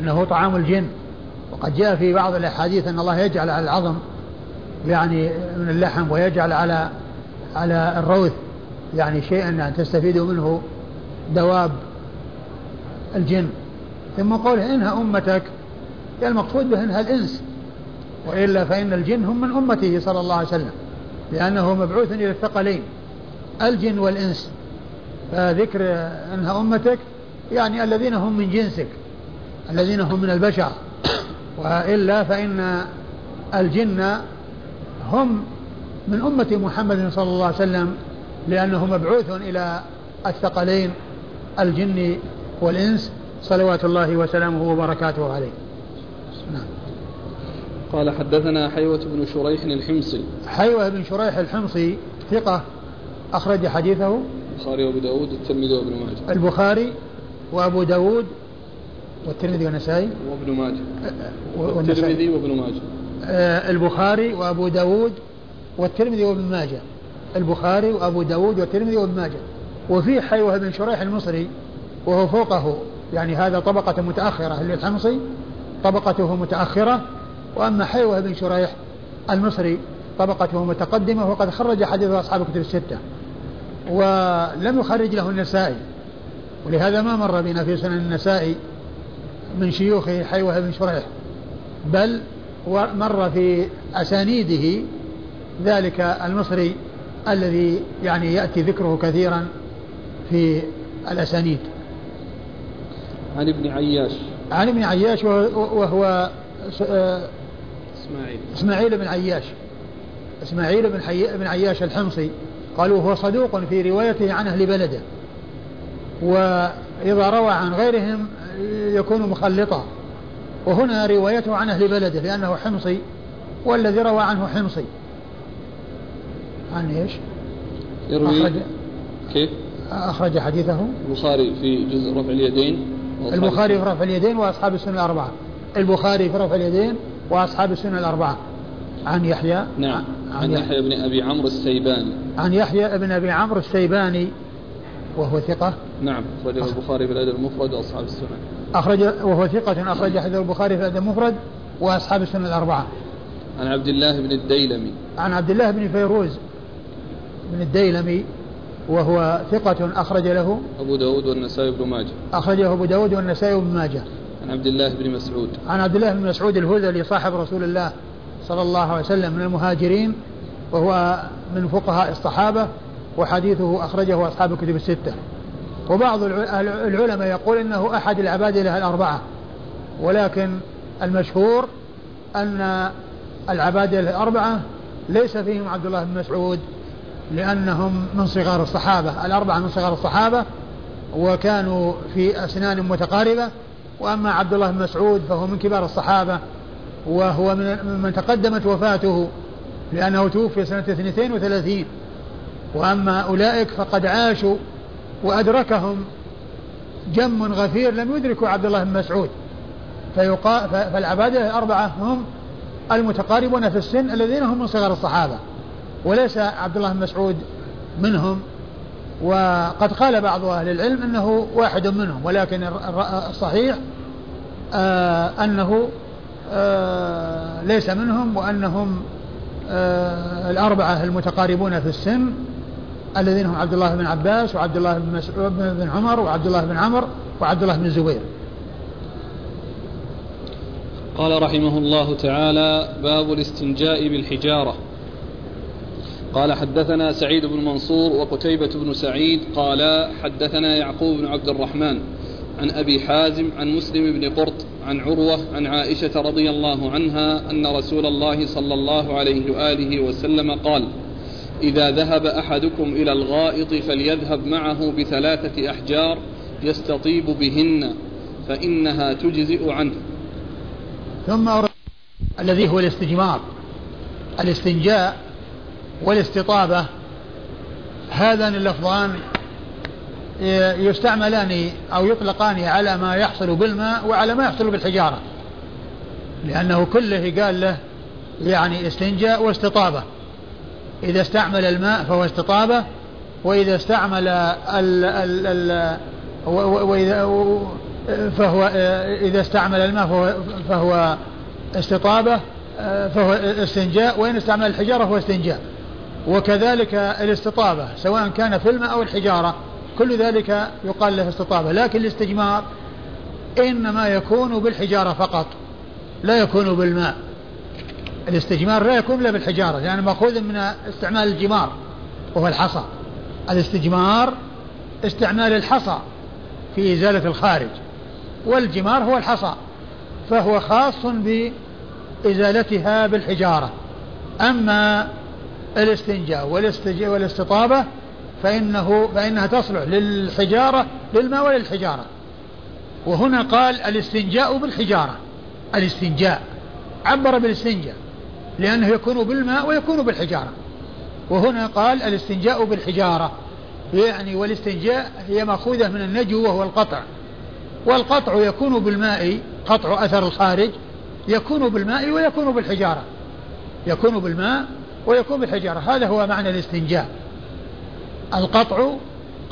أنه طعام الجن. وقد جاء في بعض الأحاديث أن الله يجعل على العظم يعني من اللحم ويجعل على على الروث يعني شيئا يعني تستفيد منه دواب الجن. ثم قوله إنها أمتك المقصود به إنها الإنس. وإلا فإن الجن هم من أمته صلى الله عليه وسلم لأنه مبعوث إلى الثقلين. الجن والإنس. فذكر أنها أمتك يعني الذين هم من جنسك. الذين هم من البشر. وإلا فإن الجن هم من أمة محمد صلى الله عليه وسلم لأنه مبعوث إلى الثقلين الجن والإنس. صلوات الله وسلامه وبركاته عليه. نعم. قال حدثنا حيوة بن شريح الحمصي. حيوة بن شريح الحمصي ثقة أخرج حديثه البخاري وأبو داود والترمذي وابن ماجه. البخاري وأبو داود والترمذي والنسائي؟ وابن ماجه. والترمذي وابن ماجه. آه البخاري وأبو داود والترمذي وابن ماجه. البخاري وأبو داود والترمذي وابن ماجه. وفي حيوة بن شريح المصري وهو فوقه يعني هذا طبقة متأخرة. للحمصي طبقته متأخرة. وأما حيوة بن شريح المصري طبقته متقدمة وقد خرج حديث أصحاب الكتب الستة. ولم يخرج له النسائي. ولهذا ما مر بنا في سنن النسائي من شيوخ حيوة بن شريح بل مر في أسانيده ذلك المصري الذي يعني يأتي ذكره كثيرا في الأسانيد. عن ابن عياش. عن ابن عياش وهو إسماعيل. إسماعيل بن عياش. إسماعيل بن, حي... بن عياش الحمصي. قالوا هو صدوق في روايته عن أهل بلده. وإذا روى عن غيرهم يكون مخلطا. وهنا روايته عن أهل بلده لأنه حمصي والذي روى عنه حمصي. عن إيش؟ يروي أخرج كيف؟ أخرج حديثه. البخاري في جزء رفع اليدين البخاري في رفع اليدين وأصحاب السنة الأربعة. البخاري في رفع اليدين وأصحاب السنة الأربعة. عن يحيى. نعم. عن, عن يحيى بن أبي عمرو السيباني. عن يحيى بن أبي عمرو السيباني. وهو ثقة. نعم أخرجه البخاري في الأدب المفرد وأصحاب السنة. أخرج وهو ثقة أخرج حديث البخاري في الأدب المفرد وأصحاب السنة الأربعة. عن عبد الله بن الديلمي. عن عبد الله بن فيروز بن الديلمي وهو ثقة أخرج له. أبو داود والنسائي بن ماجه. أخرجه أبو داود والنسائي بن ماجه. عن عبد الله بن مسعود. عن عبد الله بن مسعود الهذلي صاحب رسول الله صلى الله عليه وسلم من المهاجرين وهو من فقهاء الصحابة وحديثه أخرجه أصحاب الكتب الستة. وبعض العلماء يقول إنه أحد العباد له الأربعة. ولكن المشهور أن العباد له الأربعة ليس فيهم عبد الله بن مسعود لأنهم من صغار الصحابة. الأربعة من صغار الصحابة وكانوا في أسنان متقاربة. وأما عبد الله بن مسعود فهو من كبار الصحابة وهو من من تقدمت وفاته لأنه توفي سنة 32 وأما أولئك فقد عاشوا وأدركهم جم غفير لم يدركوا عبد الله بن مسعود. فالعبادة الأربعة هم المتقاربون في السن الذين هم من صغار الصحابة. وليس عبد الله بن مسعود منهم. وقد قال بعض أهل العلم أنه واحد منهم ولكن الصحيح آه أنه آه ليس منهم وأنهم آه الأربعة المتقاربون في السن الذين هم عبد الله بن عباس وعبد الله بن مسعود بن عمر وعبد الله بن عمر وعبد الله بن الزبير قال رحمه الله تعالى باب الاستنجاء بالحجارة. قال حدثنا سعيد بن منصور وقتيبة بن سعيد قال حدثنا يعقوب بن عبد الرحمن عن أبي حازم عن مسلم بن قرط عن عروة عن عائشة رضي الله عنها أن رسول الله صلى الله عليه وآله وسلم قال إذا ذهب أحدكم إلى الغائط فليذهب معه بثلاثة أحجار يستطيب بهن فإنها تجزئ عنه. ثم الذي هو الاستجمار الاستنجاء والاستطابة هذان اللفظان يستعملان أو يطلقان على ما يحصل بالماء وعلى ما يحصل بالحجارة لأنه كله قال له يعني استنجاء واستطابة. إذا استعمل الماء فهو استطابة وإذا استعمل ال ال ال وإذا فهو إذا استعمل الماء فهو, فهو استطابة فهو استنجاء وإن استعمل الحجارة فهو استنجاء. وكذلك الاستطابة سواء كان في الماء أو الحجارة كل ذلك يقال له استطابة. لكن الاستجمار إنما يكون بالحجارة فقط لا يكون بالماء. الاستجمار لا يكون إلا بالحجارة لأنه يعني مأخوذ من استعمال الجمار وهو الحصى. الاستجمار استعمال الحصى في إزالة الخارج والجمار هو الحصى فهو خاص بإزالتها بالحجارة. أما الاستنجاء والاستطابة فإنه فإنها تصلح للحجارة للماء وللحجارة. وهنا قال الاستنجاء بالحجارة. الاستنجاء عبر بالاستنجاء. لأنه يكون بالماء ويكون بالحجارة. وهنا قال الاستنجاء بالحجارة. يعني والاستنجاء هي مأخوذة من النجو وهو القطع. والقطع يكون بالماء قطع أثر الخارج يكون بالماء ويكون بالحجارة. يكون بالماء ويكون بالحجارة. هذا هو معنى الاستنجاء. القطع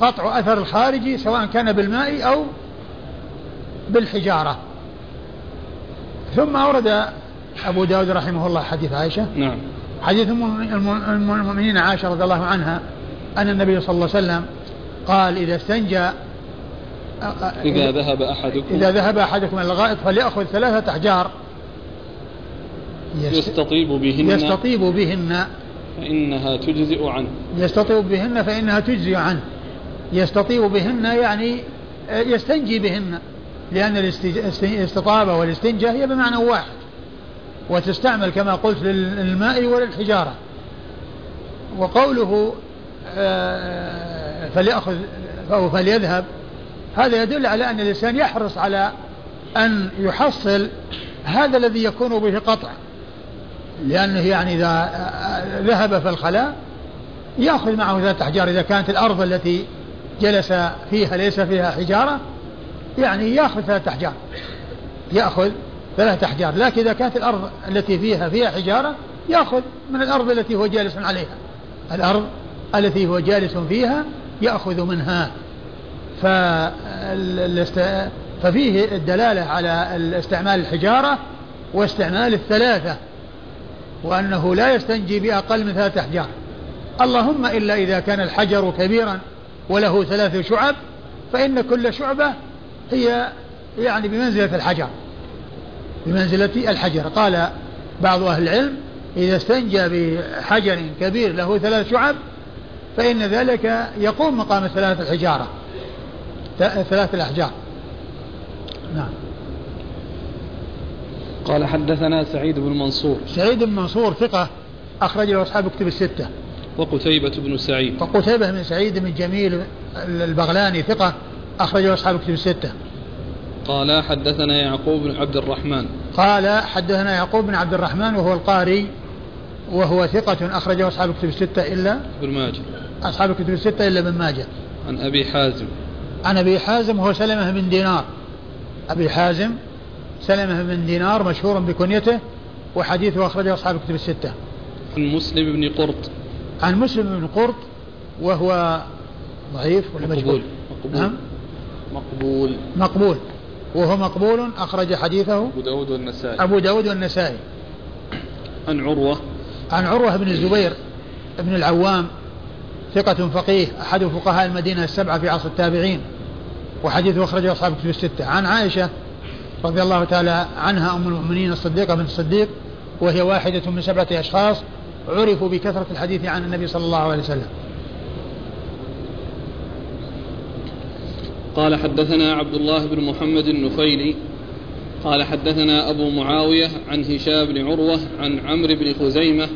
قطع أثر الخارج سواء كان بالماء أو بالحجارة. ثم أورد أبو داود رحمه الله حديث عائشة. نعم. حديث المؤمنين عائشة رضي الله عنها أن النبي صلى الله عليه وسلم قال إذا استنجى إذا ذهب أحدكم إذا ذهب أحدكم إلى الغائط فليأخذ ثلاثة أحجار. يستطيب بهن. يستطيب بهن. فإنها تجزئ عنه. يستطيب بهن فإنها تجزئ عنه. يستطيب بهن يعني يستنجي بهن. لأن الاستطابة والاستنجاء هي بمعنى واحد. وتستعمل كما قلت للماء وللحجارة. وقوله آه، فليأخذ أو فليذهب هذا يدل على أن الإنسان يحرص على أن يحصل هذا الذي يكون به قطع. لأنه يعني إذا ذهب في الخلاء يأخذ معه ذات أحجار إذا كانت الأرض التي جلس فيها ليس فيها حجارة يعني يأخذ ثلاثة أحجار يأخذ ثلاثة أحجار لكن إذا كانت الأرض التي فيها فيها حجارة يأخذ من الأرض التي هو جالس عليها. الأرض التي هو جالس فيها يأخذ منها. ففيه الدلالة على استعمال الحجارة واستعمال الثلاثة وأنه لا يستنجي بأقل من ثلاثة أحجار. اللهم إلا إذا كان الحجر كبيرا وله ثلاث شعب فإن كل شعبة هي يعني بمنزلة الحجر. بمنزلة الحجر. قال بعض أهل العلم إذا استنجى بحجر كبير له ثلاث شعب فإن ذلك يقوم مقام ثلاث الحجارة. ثلاث الأحجار. نعم. قال حدثنا سعيد بن منصور. سعيد بن منصور ثقة أخرج له أصحاب كتب الستة. وقتيبة بن سعيد. وقتيبة بن سعيد بن جميل البغلاني ثقة أخرج له أصحاب كتب الستة. قال حدثنا يعقوب بن عبد الرحمن. قال حدثنا يعقوب بن عبد الرحمن وهو القاري وهو ثقة أخرجه أصحاب كتب الستة إلا ابن ماجه. أصحاب كتب الستة إلا ابن ماجه. عن أبي حازم. عن أبي حازم وهو سلمة بن دينار. أبي حازم سلمة بن دينار مشهور بكنيته وحديثه أخرجه أصحاب كتب الستة. عن مسلم بن قرط. عن مسلم بن قرط وهو ضعيف ولا مقبول. مقبول. نعم. مقبول. مقبول. وهو مقبول أخرج حديثه أبو داود والنسائي. أبو داود والنسائي. عن عروة. عن عروة بن الزبير بن العوام ثقة فقيه أحد فقهاء المدينة السبعة في عصر التابعين وحديثه أخرجه أصحاب كتب الستة. عن عائشة رضي الله تعالى عنها أم المؤمنين الصديقة بنت الصديق وهي واحدة من سبعة أشخاص عرفوا بكثرة الحديث عن النبي صلى الله عليه وسلم. قال حدثنا عبد الله بن محمد النفيلي قال حدثنا أبو معاوية عن هشام بن عروة عن عمرو بن خزيمة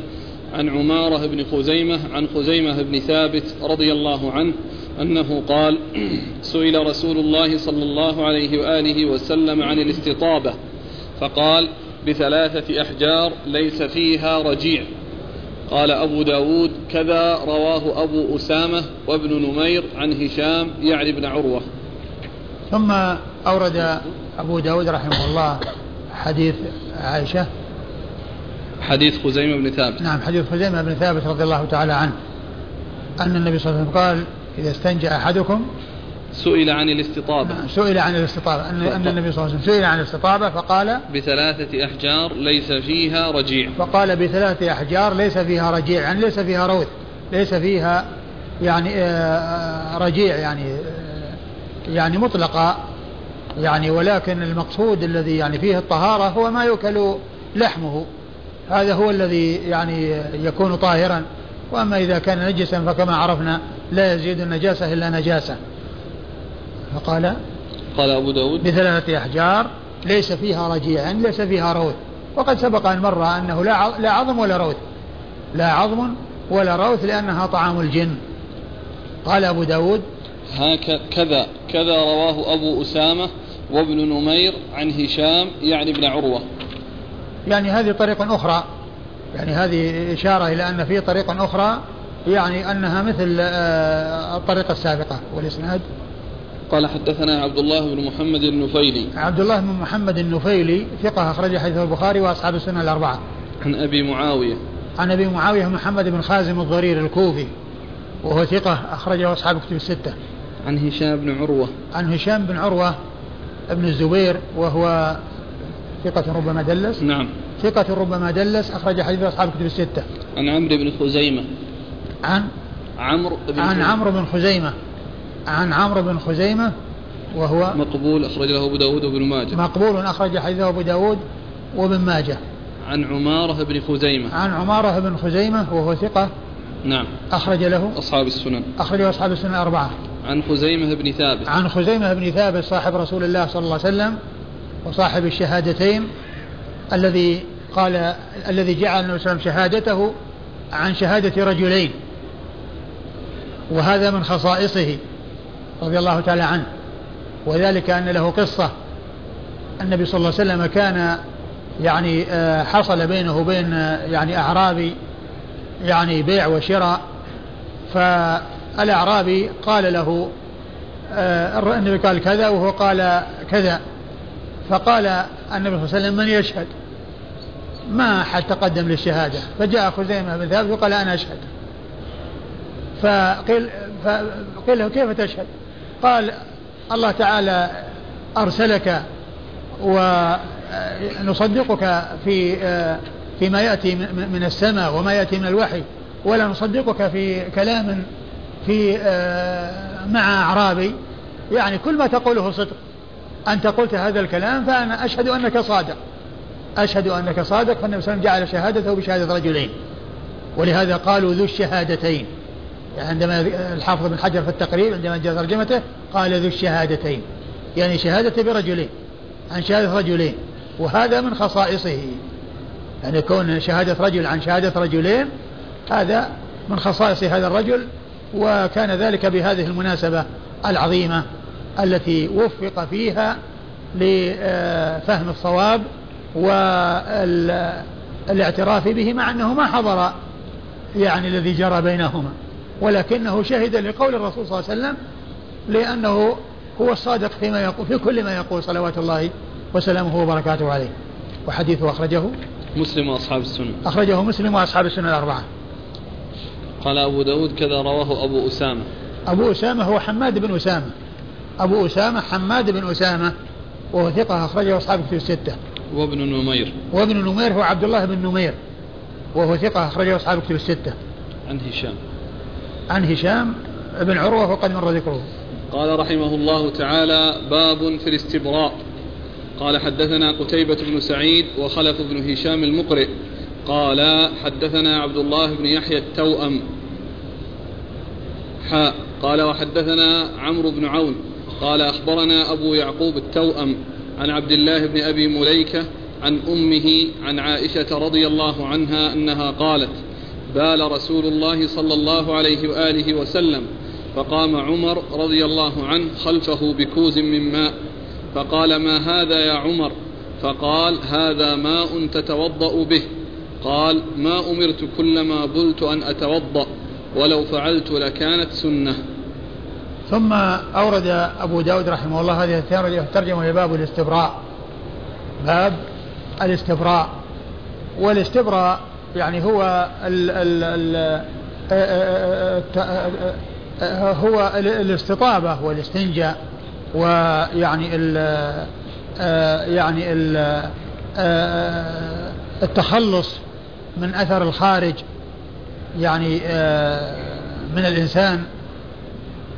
عن عمارة بن خزيمة عن خزيمة بن ثابت رضي الله عنه أنه قال سئل رسول الله صلى الله عليه وآله وسلم عن الاستطابة فقال بثلاثة أحجار ليس فيها رجيع. قال أبو داود كذا رواه أبو أسامة وابن نمير عن هشام يعني بن عروة. ثم أورد أبو داود رحمه الله حديث عائشة. حديث خزيمة بن ثابت. نعم حديث خزيمة بن ثابت رضي الله تعالى عنه. أن النبي صلى الله عليه وسلم قال إذا استنجى أحدكم سئل عن الاستطابة. نعم، سئل عن الاستطابة. أن, أن النبي صلى الله عليه وسلم سئل عن الاستطابة فقال بثلاثة أحجار ليس فيها رجيع. فقال بثلاثة أحجار ليس فيها رجيع. يعني ليس فيها روث ليس فيها يعني آه، رجيع يعني آه، يعني مطلقة يعني ولكن المقصود الذي يعني فيه الطهارة هو ما يؤكل لحمه. هذا هو الذي يعني يكون طاهرا. وأما إذا كان نجسا فكما عرفنا لا يزيد النجاسة إلا نجاسة. فقال قال أبو داود بثلاثة أحجار ليس فيها رجيع ليس فيها روث. وقد سبق أن مر أنه لا لا عظم ولا روث. لا عظم ولا روث لأنها طعام الجن. قال أبو داود هكذا كذا رواه أبو أسامة وابن نمير عن هشام يعني ابن عروة. يعني هذه طريق أخرى. يعني هذه إشارة إلى أن في طريق أخرى يعني أنها مثل آه، الطريقة السابقة. والإسناد؟ قال حدثنا عبد الله بن محمد النفيلي. عبد الله بن محمد النفيلي ثقة أخرج حديث البخاري وأصحاب السنة الأربعة. عن أبي معاوية. عن أبي معاوية محمد بن خازم الضرير الكوفي وهو ثقة أخرجه أصحاب كتب الستة. عن هشام بن عروة. عن هشام بن عروة ابن الزبير وهو ثقة ربما دلس. نعم. ثقة ربما دلس أخرج حديث أصحاب كتب الستة. عن عمرو بن خزيمة. عن؟ عمرو بن عن عمرو بن خزيمة. عن عمرو بن خزيمة وهو مقبول أخرج له أبو داود وابن ماجه. مقبول أخرج حديثه أبو داود وابن ماجه. عن عمارة بن خزيمة. عن عمارة بن خزيمة وهو ثقة. نعم. أخرج له. أصحاب السنن. أخرجه أصحاب السنن الأربعة. عن خزيمة بن ثابت. عن خزيمة بن ثابت صاحب رسول الله صلى الله عليه وسلم وصاحب الشهادتين الذي قال الذي جعل النبي صلى الله عليه وسلم شهادته عن شهادة رجلين وهذا من خصائصه رضي الله تعالى عنه. وذلك أن له قصة النبي صلى الله عليه وسلم كان يعني آه، حصل بينه وبين آه، يعني أعرابي يعني بيع وشراء فالأعرابي قال له آه، النبي قال كذا وهو قال كذا. فقال النبي صلى الله عليه وسلم من يشهد؟ ما أحد تقدم للشهادة. فجاء خزيمة بن ثابت وقال أنا أشهد. فقيل, فقيل له كيف تشهد؟ قال الله تعالى أرسلك ونصدقك في فيما يأتي من السماء وما يأتي من الوحي ولا نصدقك في كلام في مع أعرابي يعني كل ما تقوله صدق. أنت قلت هذا الكلام فأنا أشهد أنك صادق. أشهد أنك صادق فالنبي صلى الله عليه وسلم جعل شهادته بشهادة رجلين. ولهذا قالوا ذو الشهادتين. يعني عندما الحافظ بن حجر في التقريب عندما جاء ترجمته قال ذو الشهادتين. يعني شهادة برجلين عن شهادة رجلين. وهذا من خصائصه. يعني كون شهادة رجل عن شهادة رجلين هذا من خصائص هذا الرجل وكان ذلك بهذه المناسبة العظيمة التي وفق فيها لفهم الصواب والاعتراف به مع أنه ما حضر يعني الذي جرى بينهما. ولكنه شهد لقول الرسول صلى الله عليه وسلم لأنه هو الصادق فيما يقول في كل ما يقول صلوات الله وسلامه وبركاته عليه. وحديثه أخرجه مسلم وأصحاب السنة. أخرجه مسلم وأصحاب السنة الأربعة. قال أبو داود كذا رواه أبو أسامة. أبو أسامة هو حماد بن أسامة. أبو أسامة حماد بن أسامة وهو ثقة أخرجه أصحاب كتب الستة. وابن نمير. وابن نمير هو عبد الله بن نمير وهو ثقة أخرجه أصحاب كتب الستة. عن هشام. عن هشام بن عروة وقد مر ذكره. قال رحمه الله تعالى باب في الاستبراء. قال حدثنا قتيبة بن سعيد وخلف بن هشام المقرئ. قال حدثنا عبد الله بن يحيى التوأم. حاء قال وحدثنا عمرو بن عون. قال أخبرنا أبو يعقوب التوأم عن عبد الله بن أبي مليكة عن أمه عن عائشة رضي الله عنها أنها قالت بال رسول الله صلى الله عليه وآله وسلم فقام عمر رضي الله عنه خلفه بكوز من ماء فقال ما هذا يا عمر؟ فقال هذا ماء تتوضأ به. قال ما أمرت كلما بلت أن أتوضأ ولو فعلت لكانت سنة ثم أورد أبو داود رحمه الله هذه الترجمة هي باب الاستبراء باب الاستبراء والاستبراء يعني هو ال ال ال هو الاستطابة والاستنجاء ويعني ال يعني ال التخلص من أثر الخارج يعني من الإنسان.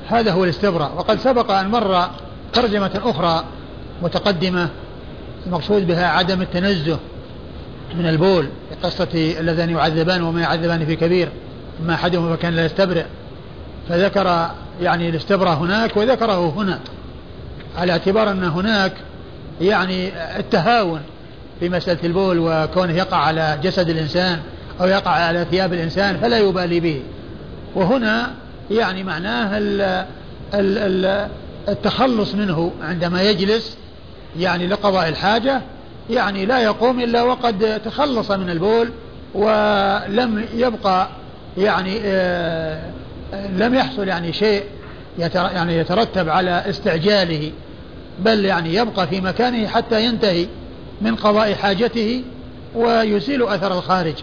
هذا هو الاستبراء. وقد سبق أن مر ترجمة أخرى متقدمة المقصود بها عدم التنزه من البول قصة اللذان يعذبان وما يعذبان في كبير ما أحدهما فكان لا يستبرئ. فذكر يعني الاستبراء هناك وذكره هنا على اعتبار أن هناك يعني التهاون في مسألة البول وكونه يقع على جسد الإنسان أو يقع على ثياب الإنسان فلا يبالي به. وهنا يعني معناه ال ال التخلص منه عندما يجلس يعني لقضاء الحاجة يعني لا يقوم إلا وقد تخلص من البول ولم يبقى يعني آه لم يحصل يعني شيء يعني يترتب على استعجاله بل يعني يبقى في مكانه حتى ينتهي. من قضاء حاجته ويزيل أثر الخارج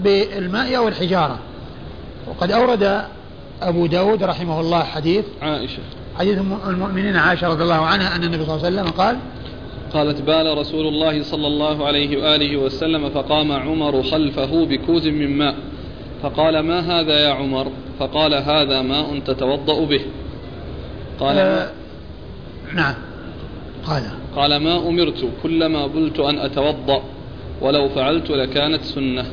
بالماء أو الحجارة. وقد أورد أبو داود رحمه الله حديث عائشة. حديث المؤمنين عائشة رضي الله عنها أن النبي صلى الله عليه وسلم قال قالت بال رسول الله صلى الله عليه وآله وسلم فقام عمر خلفه بكوز من ماء. فقال ما هذا يا عمر؟ فقال هذا ماء تتوضأ به. قال آه نعم. قال. قال ما أمرت كلما بلت أن أتوضأ ولو فعلت لكانت سنة.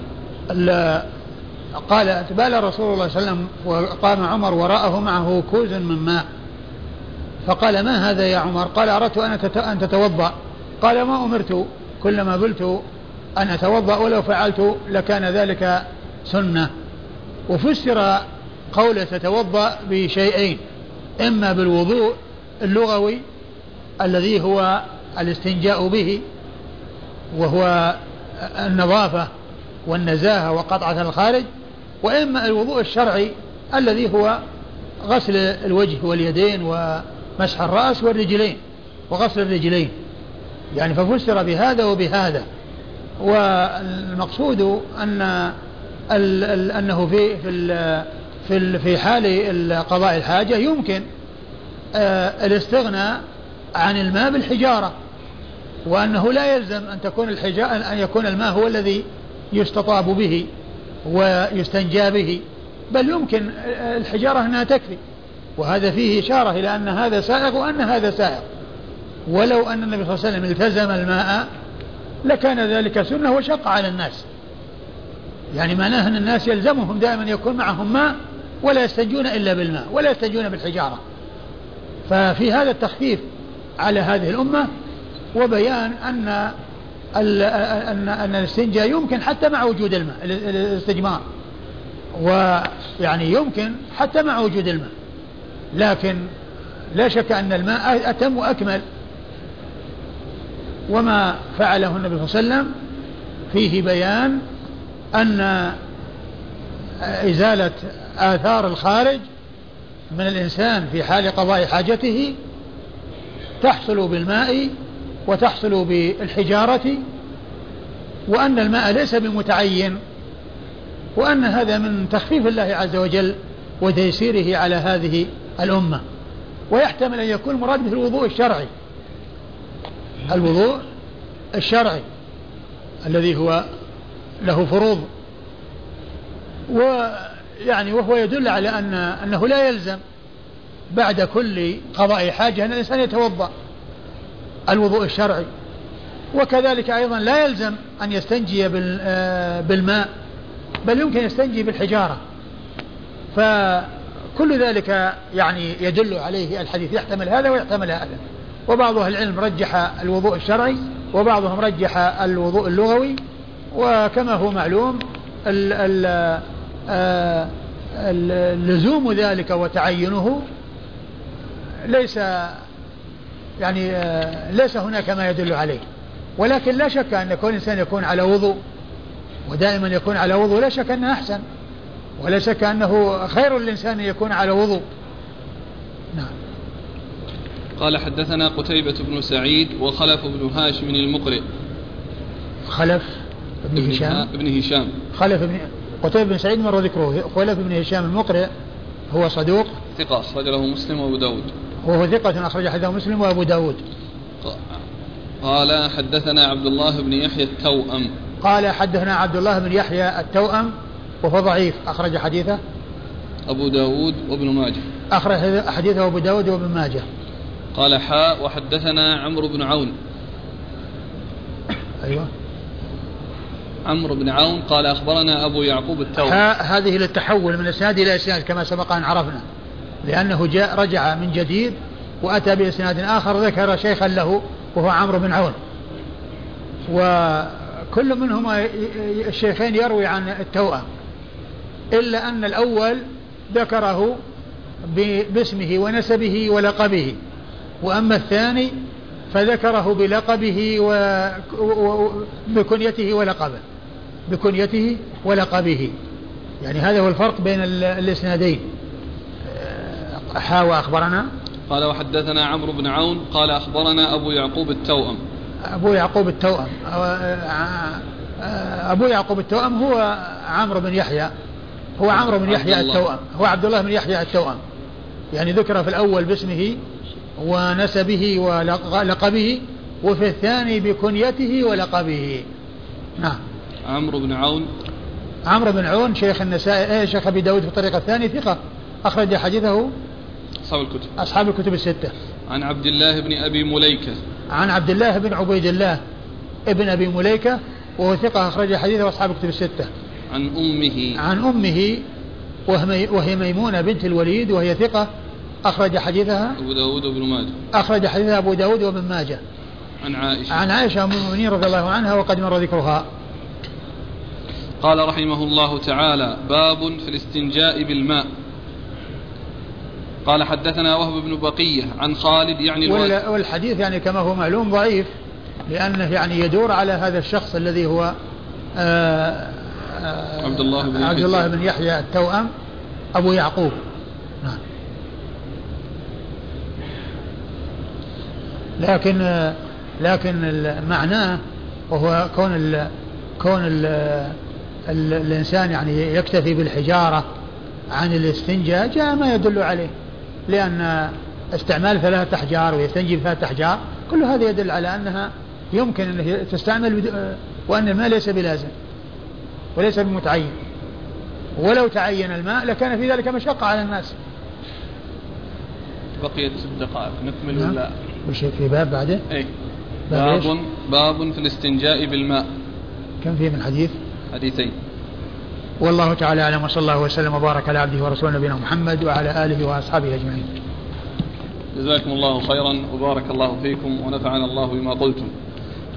قال بال رسول الله صلى الله عليه وسلم وقام عمر وراءه معه كوز من ماء. فقال ما هذا يا عمر؟ قال أردت أن تتوضأ. قال ما أمرت؟ كلما بلت أن أتوضأ ولو فعلت لكان ذلك سنة. وفسر قوله تتوضأ بشيئين إما بالوضوء اللغوي الذي هو الاستنجاء به وهو النظافة والنزاهة وقطعة الخارج وإما الوضوء الشرعي الذي هو غسل الوجه واليدين ومسح الرأس والرجلين وغسل الرجلين. يعني ففسر بهذا وبهذا. والمقصود أن ال أنه في في في في حال قضاء الحاجة يمكن آه، الاستغناء عن الماء بالحجارة وأنه لا يلزم أن تكون الحجارة أن يكون الماء هو الذي يستطاب به ويستنجى به بل يمكن الحجارة أنها تكفي. وهذا فيه إشارة إلى أن هذا سائق وأن هذا سائق. ولو أن النبي صلى الله عليه وسلم التزم الماء لكان ذلك سنة وشق على الناس. يعني معناه أن الناس يلزمهم دائما يكون معهم ماء ولا يستنجون إلا بالماء ولا يستنجون بالحجارة. ففي هذا التخفيف على هذه الأمة وبيان أن أن أن الاستنجاء يمكن حتى مع وجود الماء الاستجمار. ويعني يمكن حتى مع وجود الماء. لكن لا شك أن الماء أتم وأكمل. وما فعله النبي صلى الله عليه وسلم فيه بيان أن إزالة آثار الخارج من الإنسان في حال قضاء حاجته تحصل بالماء وتحصل بالحجارة وأن الماء ليس بمتعين وأن هذا من تخفيف الله عز وجل وتيسيره على هذه الأمة. ويحتمل أن يكون المراد به الوضوء الشرعي. الوضوء الشرعي الذي هو له فروض. ويعني وهو يدل على أن أنه لا يلزم بعد كل قضاء حاجة أن الإنسان يتوضأ. الوضوء الشرعي. وكذلك أيضا لا يلزم أن يستنجي آه، بالماء بل يمكن يستنجي بالحجارة. فكل ذلك يعني يدل عليه الحديث يحتمل هذا ويحتمل هذا. وبعض أهل العلم رجح الوضوء الشرعي وبعضهم رجح الوضوء اللغوي. وكما هو معلوم آه، لزوم ذلك وتعينه ليس يعني آه، ليس هناك ما يدل عليه. ولكن لا شك أن كل إنسان يكون على وضوء ودائما يكون على وضوء لا شك أنه أحسن. ولا شك أنه خير أن يكون على وضوء. نعم. قال حدثنا قتيبة بن سعيد وخلف بن هاشم المقرئ. خلف بن هشام؟ بن هشام. خلف بن قتيبة بن سعيد مر ذكره. خلف بن هشام المقرئ هو صدوق؟ ثقة أخرج له مسلم وأبو داود. وهو ثقة أخرج حديثه مسلم وأبو داود. قال حدثنا عبد الله بن يحيى التوأم. قال حدثنا عبد الله بن يحيى التوأم وهو ضعيف أخرج حديثه. أبو داود وابن ماجه. أخرج حديثه أبو داود وابن ماجه. قال حاء وحدثنا عمرو بن عون. أيوه. عمرو بن عون قال أخبرنا أبو يعقوب التوأم. هذه للتحول من إسناد إلى إسناد كما سبق أن عرفنا. لأنه جاء رجع من جديد وأتى بإسناد آخر ذكر شيخا له وهو عمرو بن عون. وكل منهما الشيخين يروي عن التوأم إلا أن الأول ذكره باسمه ونسبه ولقبه وأما الثاني فذكره بلقبه وبكنيته ولقبه بكنيته ولقبه. يعني هذا هو الفرق بين الإسنادين. حاوى أخبرنا قال وحدثنا عمرو بن عون قال أخبرنا أبو يعقوب التوأم. أبو يعقوب التوأم. أبو يعقوب التوأم هو عمرو بن يحيى. هو عمرو بن يحيى التوأم. هو عبد الله بن يحيى التوأم. يعني ذكر في الأول باسمه ونسبه ولقبه وفي الثاني بكنيته ولقبه. نعم. عمرو بن عون. عمرو بن عون شيخ النسائي إيه، شيخ أبي داود في الطريقة الثانية ثقة. أخرج حديثه أصحاب الكتب. أصحاب الكتب الستة. عن عبد الله بن أبي مليكة. عن عبد الله بن عبيد الله ابن أبي مليكة وهو ثقة أخرج حديثه أصحاب الكتب الستة. عن أمه. عن أمه وهي ميمونة بنت الوليد وهي ثقة أخرج حديثها. أبو داود وابن ماجه. أخرج حديثها أبو داود وابن ماجه. عن عائشة. عن عائشة أم المؤمنين رضي الله عنها وقد مر ذكرها. قال رحمه الله تعالى باب في الاستنجاء بالماء. قال حدثنا وهب بن بقية عن خالد يعني والحديث يعني كما هو معلوم ضعيف لأنه يعني يدور على هذا الشخص الذي هو آآ آه، آآ عبد الله بن عبد الله بن يحيى التوأم أبو يعقوب. نعم. لكن لكن معناه وهو كون ال كون ال ال الإنسان يعني يكتفي بالحجارة عن الاستنجاء جاء ما يدل عليه. لأن استعمال ثلاثة أحجار ويستنجي بثلاثة أحجار كل هذا يدل على أنها يمكن أن تستعمل وأن الماء ليس بلازم وليس بمتعين. ولو تعين الماء لكان في ذلك مشقة على الناس. بقيت دقائق نكمل نعم. ولا؟ وش في باب بعده؟ اي باب باب, باب في الاستنجاء بالماء. كم فيه من حديث؟ حديثين. والله تعالى أعلم وصلى الله وسلم وبارك على عبده ورسوله نبينا محمد وعلى آله وأصحابه أجمعين. جزاكم الله خيرا وبارك الله فيكم ونفعنا الله بما قلتم.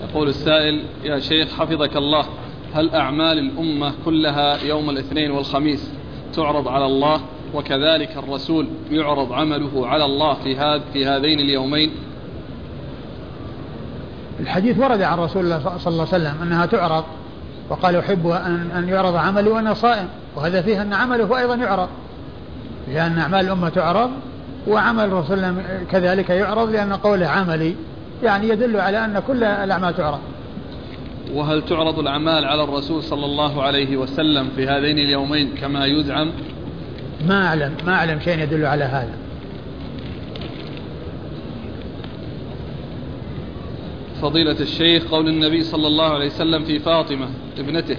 يقول السائل يا شيخ حفظك الله هل أعمال الأمة كلها يوم الاثنين والخميس تعرض على الله وكذلك الرسول يعرض عمله على الله في هذا في هذين اليومين الحديث ورد عن رسول الله صلى الله عليه وسلم أنها تعرض وقال أحب ان أن يعرض عملي وأنا صائم. وهذا فيه أن عمله أيضا يعرض. لأن أعمال الأمة تعرض وعمل الرسول كذلك يعرض لأن قوله عملي يعني يدل على أن كل الأعمال تعرض. وهل تعرض الأعمال على الرسول صلى الله عليه وسلم في هذين اليومين كما يزعم؟ ما أعلم ما أعلم شيء يدل على هذا. فضيلة الشيخ قول النبي صلى الله عليه وسلم في فاطمة ابنته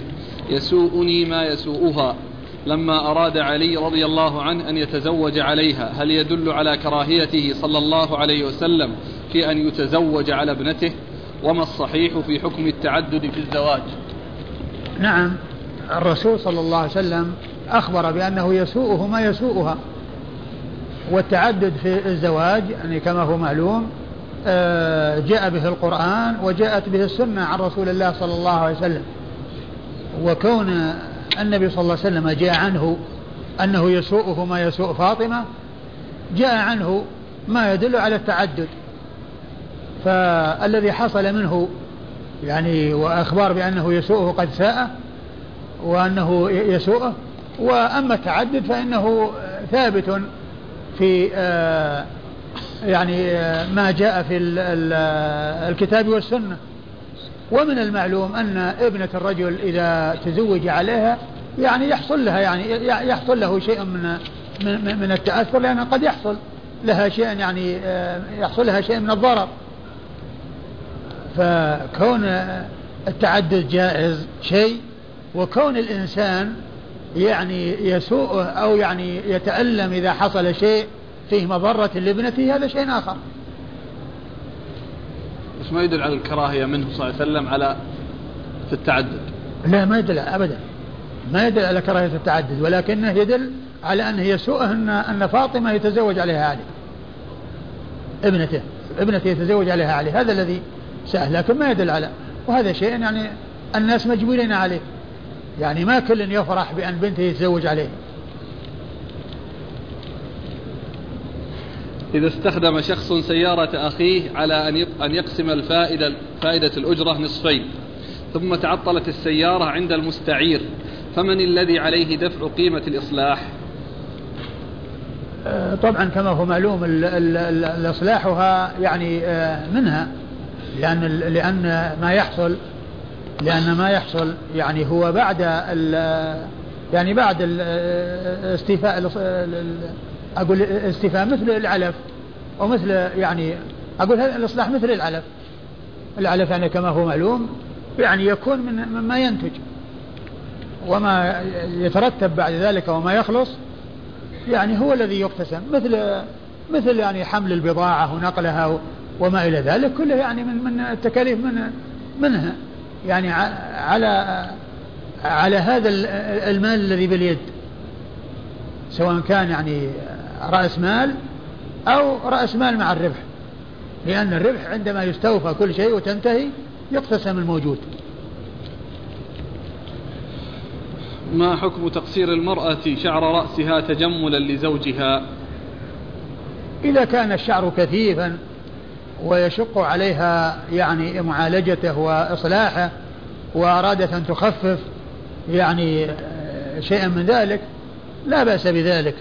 يسوءني ما يسوءها. لما أراد علي رضي الله عنه أن يتزوج عليها هل يدل على كراهيته صلى الله عليه وسلم في أن يتزوج على ابنته؟ وما الصحيح في حكم التعدد في الزواج؟ نعم الرسول صلى الله عليه وسلم أخبر بأنه يسوءه ما يسوءها والتعدد في الزواج يعني كما هو معلوم جاء به القرآن وجاءت به السنة عن رسول الله صلى الله عليه وسلم. وكون النبي صلى الله عليه وسلم جاء عنه أنه يسوءه ما يسوء فاطمة جاء عنه ما يدل على التعدد. فالذي حصل منه يعني وأخبار بأنه يسوءه قد ساء وأنه يسوءه. وأما التعدد فإنه ثابت في آه، يعني آه، ما جاء في الكتاب والسنة. ومن المعلوم أن ابنة الرجل إذا تزوج عليها يعني يحصل لها يعني يحصل له شيء من من, التأثر لأنها قد يحصل لها شيء يعني آه، يحصل لها شيء من الضرر. فكون التعدد جائز شيء وكون الإنسان يعني يسوءه أو يعني يتألم إذا حصل شيء فيه مضرة لابنته هذا شيء آخر. بس ما يدل على الكراهية منه صلى الله عليه وسلم على في التعدد. لا ما يدل أبدا. ما يدل على كراهية التعدد ولكنه يدل على أنه يسوءه أن أن فاطمة يتزوج عليها علي. ابنته ابنته يتزوج عليها علي. هذا الذي سهل لكن ما يدل على. وهذا شيء يعني الناس مجبولين عليه. يعني ما كل يفرح بأن بنته يتزوج عليه. إذا استخدم شخص سيارة أخيه على أن يقسم الفائدة فائدة الأجرة نصفين ثم تعطلت السيارة عند المستعير فمن الذي عليه دفع قيمة الإصلاح؟ آه، طبعا كما هو معلوم الإصلاحها يعني آه، منها لأن لأن ما يحصل لأن ما يحصل يعني هو بعد يعني بعد الاستيفاء أقول الاستيفاء مثل العلف ومثل يعني أقول هذا الإصلاح مثل العلف العلف يعني كما هو معلوم يعني يكون من مما ينتج. وما يترتب بعد ذلك وما يخلص يعني هو الذي يقتسم. مثل مثل يعني حمل البضاعة ونقلها وما إلى ذلك كله يعني من من التكاليف من منها. يعني على على هذا المال الذي باليد. سواء كان يعني رأس مال أو رأس مال مع الربح. لأن الربح عندما يستوفى كل شيء وتنتهي يقتسم الموجود. ما حكم تقصير المرأة شعر رأسها تجملا لزوجها؟ إذا كان الشعر كثيفا ويشق عليها يعني معالجته وإصلاحه وأرادت أن تخفف يعني شيئا من ذلك لا بأس بذلك.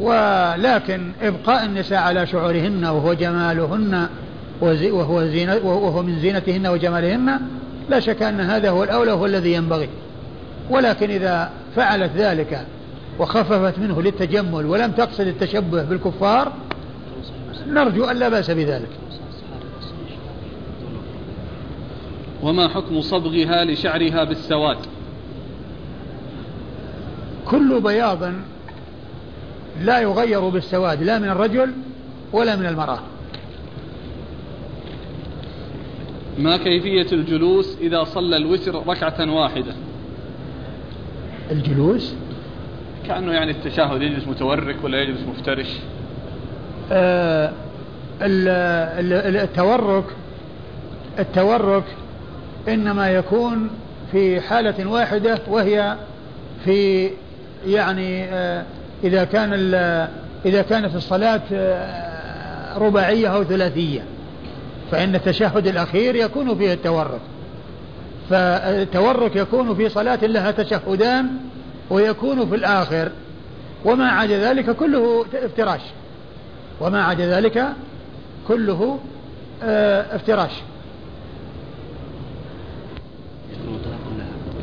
ولكن إبقاء النساء على شعورهن وهو جمالهن وهو, زينة وهو من زينتهن وجمالهن لا شك أن هذا هو الأولى وهو الذي ينبغي. ولكن إذا فعلت ذلك وخففت منه للتجمل ولم تقصد التشبه بالكفار نرجو أن لا بأس بذلك. وما حكم صبغها لشعرها بالسواد؟ كل بياض لا يغير بالسواد لا من الرجل ولا من المرأة. ما كيفية الجلوس إذا صلى الوتر ركعة واحدة؟ الجلوس؟ كأنه يعني التشهد يجلس متورك ولا يجلس مفترش؟ آه التورك التورك إنما يكون في حالة واحدة وهي في يعني آه إذا كان إذا كانت الصلاة آه، رباعية أو ثلاثية فإن التشهد الأخير يكون فيه التورك فالتورك يكون في صلاة لها تشهدان ويكون في الآخر. وما عدا ذلك كله افتراش. وما عدا ذلك كله آه افتراش.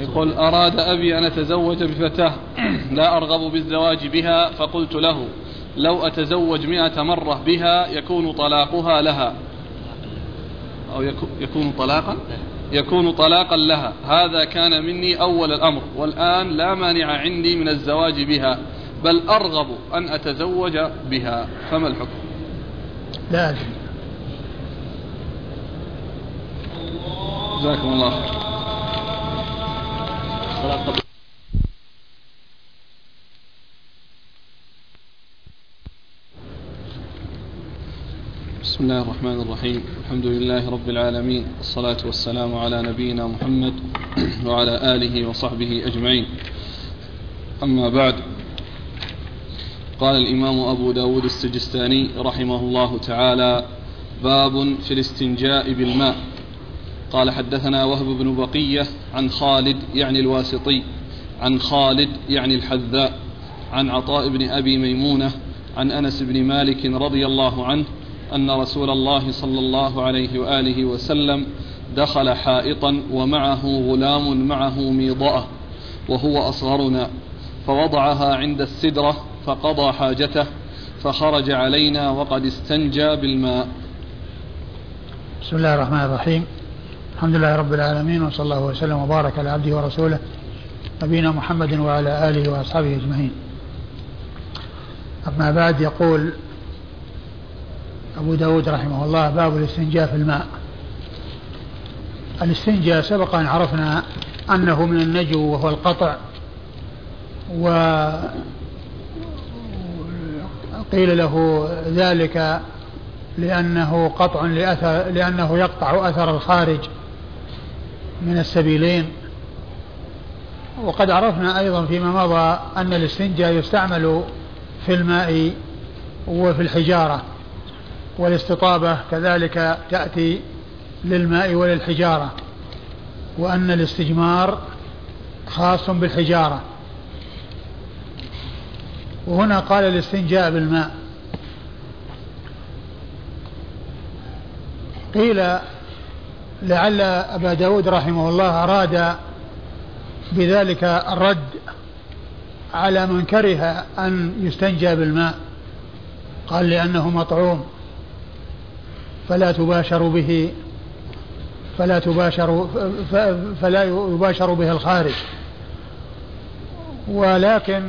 يقول أراد أبي أن أتزوج بفتاة لا أرغب بالزواج بها فقلت له لو أتزوج مئة مرة بها يكون طلاقها لها. أو يكون طلاقا؟ يكون طلاقا لها. هذا كان مني أول الأمر والآن لا مانع عندي من الزواج بها بل أرغب أن أتزوج بها. فما الحكم؟ لا أدري. جزاكم الله خير بسم الله الرحمن الرحيم. الحمد لله رب العالمين. والصلاة والسلام على نبينا محمد وعلى آله وصحبه أجمعين. أما بعد قال الإمام أبو داود السجستاني رحمه الله تعالى باب في الاستنجاء بالماء. قال حدثنا وهب بن بقية عن خالد يعني الواسطي عن خالد يعني الحذاء عن عطاء بن أبي ميمونة عن أنس بن مالك رضي الله عنه أن رسول الله صلى الله عليه وآله وسلم دخل حائطا ومعه غلام معه ميضأة وهو أصغرنا فوضعها عند السدرة فقضى حاجته فخرج علينا وقد استنجى بالماء. بسم الله الرحمن الرحيم. الحمد لله رب العالمين وصلى الله وسلم وبارك على عبده ورسوله نبينا محمد وعلى آله وأصحابه أجمعين. أما بعد يقول أبو داود رحمه الله باب الاستنجاء في الماء. الاستنجاء سبق أن عرفنا أنه من النجو وهو القطع وقيل له ذلك لأنه قطع لأثر لأنه يقطع أثر الخارج. من السبيلين. وقد عرفنا أيضا فيما مضى أن الاستنجاء يستعمل في الماء وفي الحجارة والاستطابة كذلك تأتي للماء وللحجارة وأن الاستجمار خاص بالحجارة. وهنا قال الاستنجاء بالماء. قيل لعل أبا داود رحمه الله أراد بذلك الرد على من كره أن يستنجى بالماء. قال لأنه مطعوم. فلا تباشر به فلا تباشر فلا يباشر به الخارج. ولكن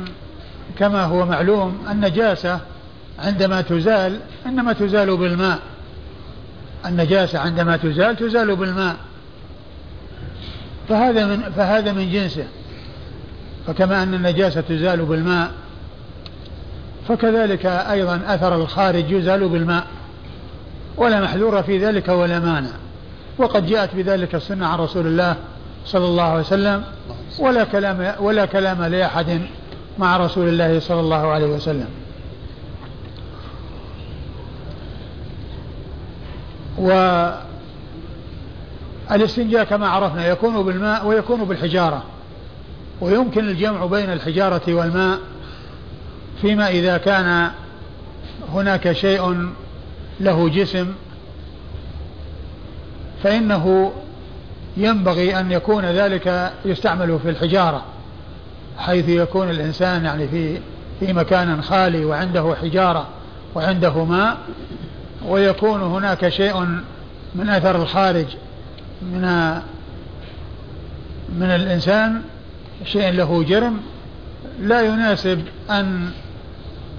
كما هو معلوم النجاسة عندما تزال إنما تزال بالماء. النجاسة عندما تزال تزال بالماء. فهذا من فهذا من جنسه. فكما أن النجاسة تزال بالماء فكذلك أيضا أثر الخارج يزال بالماء. ولا محذور في ذلك ولا مانع. وقد جاءت بذلك السنة عن رسول الله صلى الله عليه وسلم ولا كلام ولا كلام لأحد مع رسول الله صلى الله عليه وسلم. والاستنجاء كما عرفنا يكون بالماء ويكون بالحجارة ويمكن الجمع بين الحجارة والماء فيما إذا كان هناك شيء له جسم فإنه ينبغي أن يكون ذلك يستعمل في الحجارة حيث يكون الإنسان يعني في في مكان خالي وعنده حجارة وعنده ماء ويكون هناك شيء من أثر الخارج من من الإنسان شيء له جرم لا يناسب أن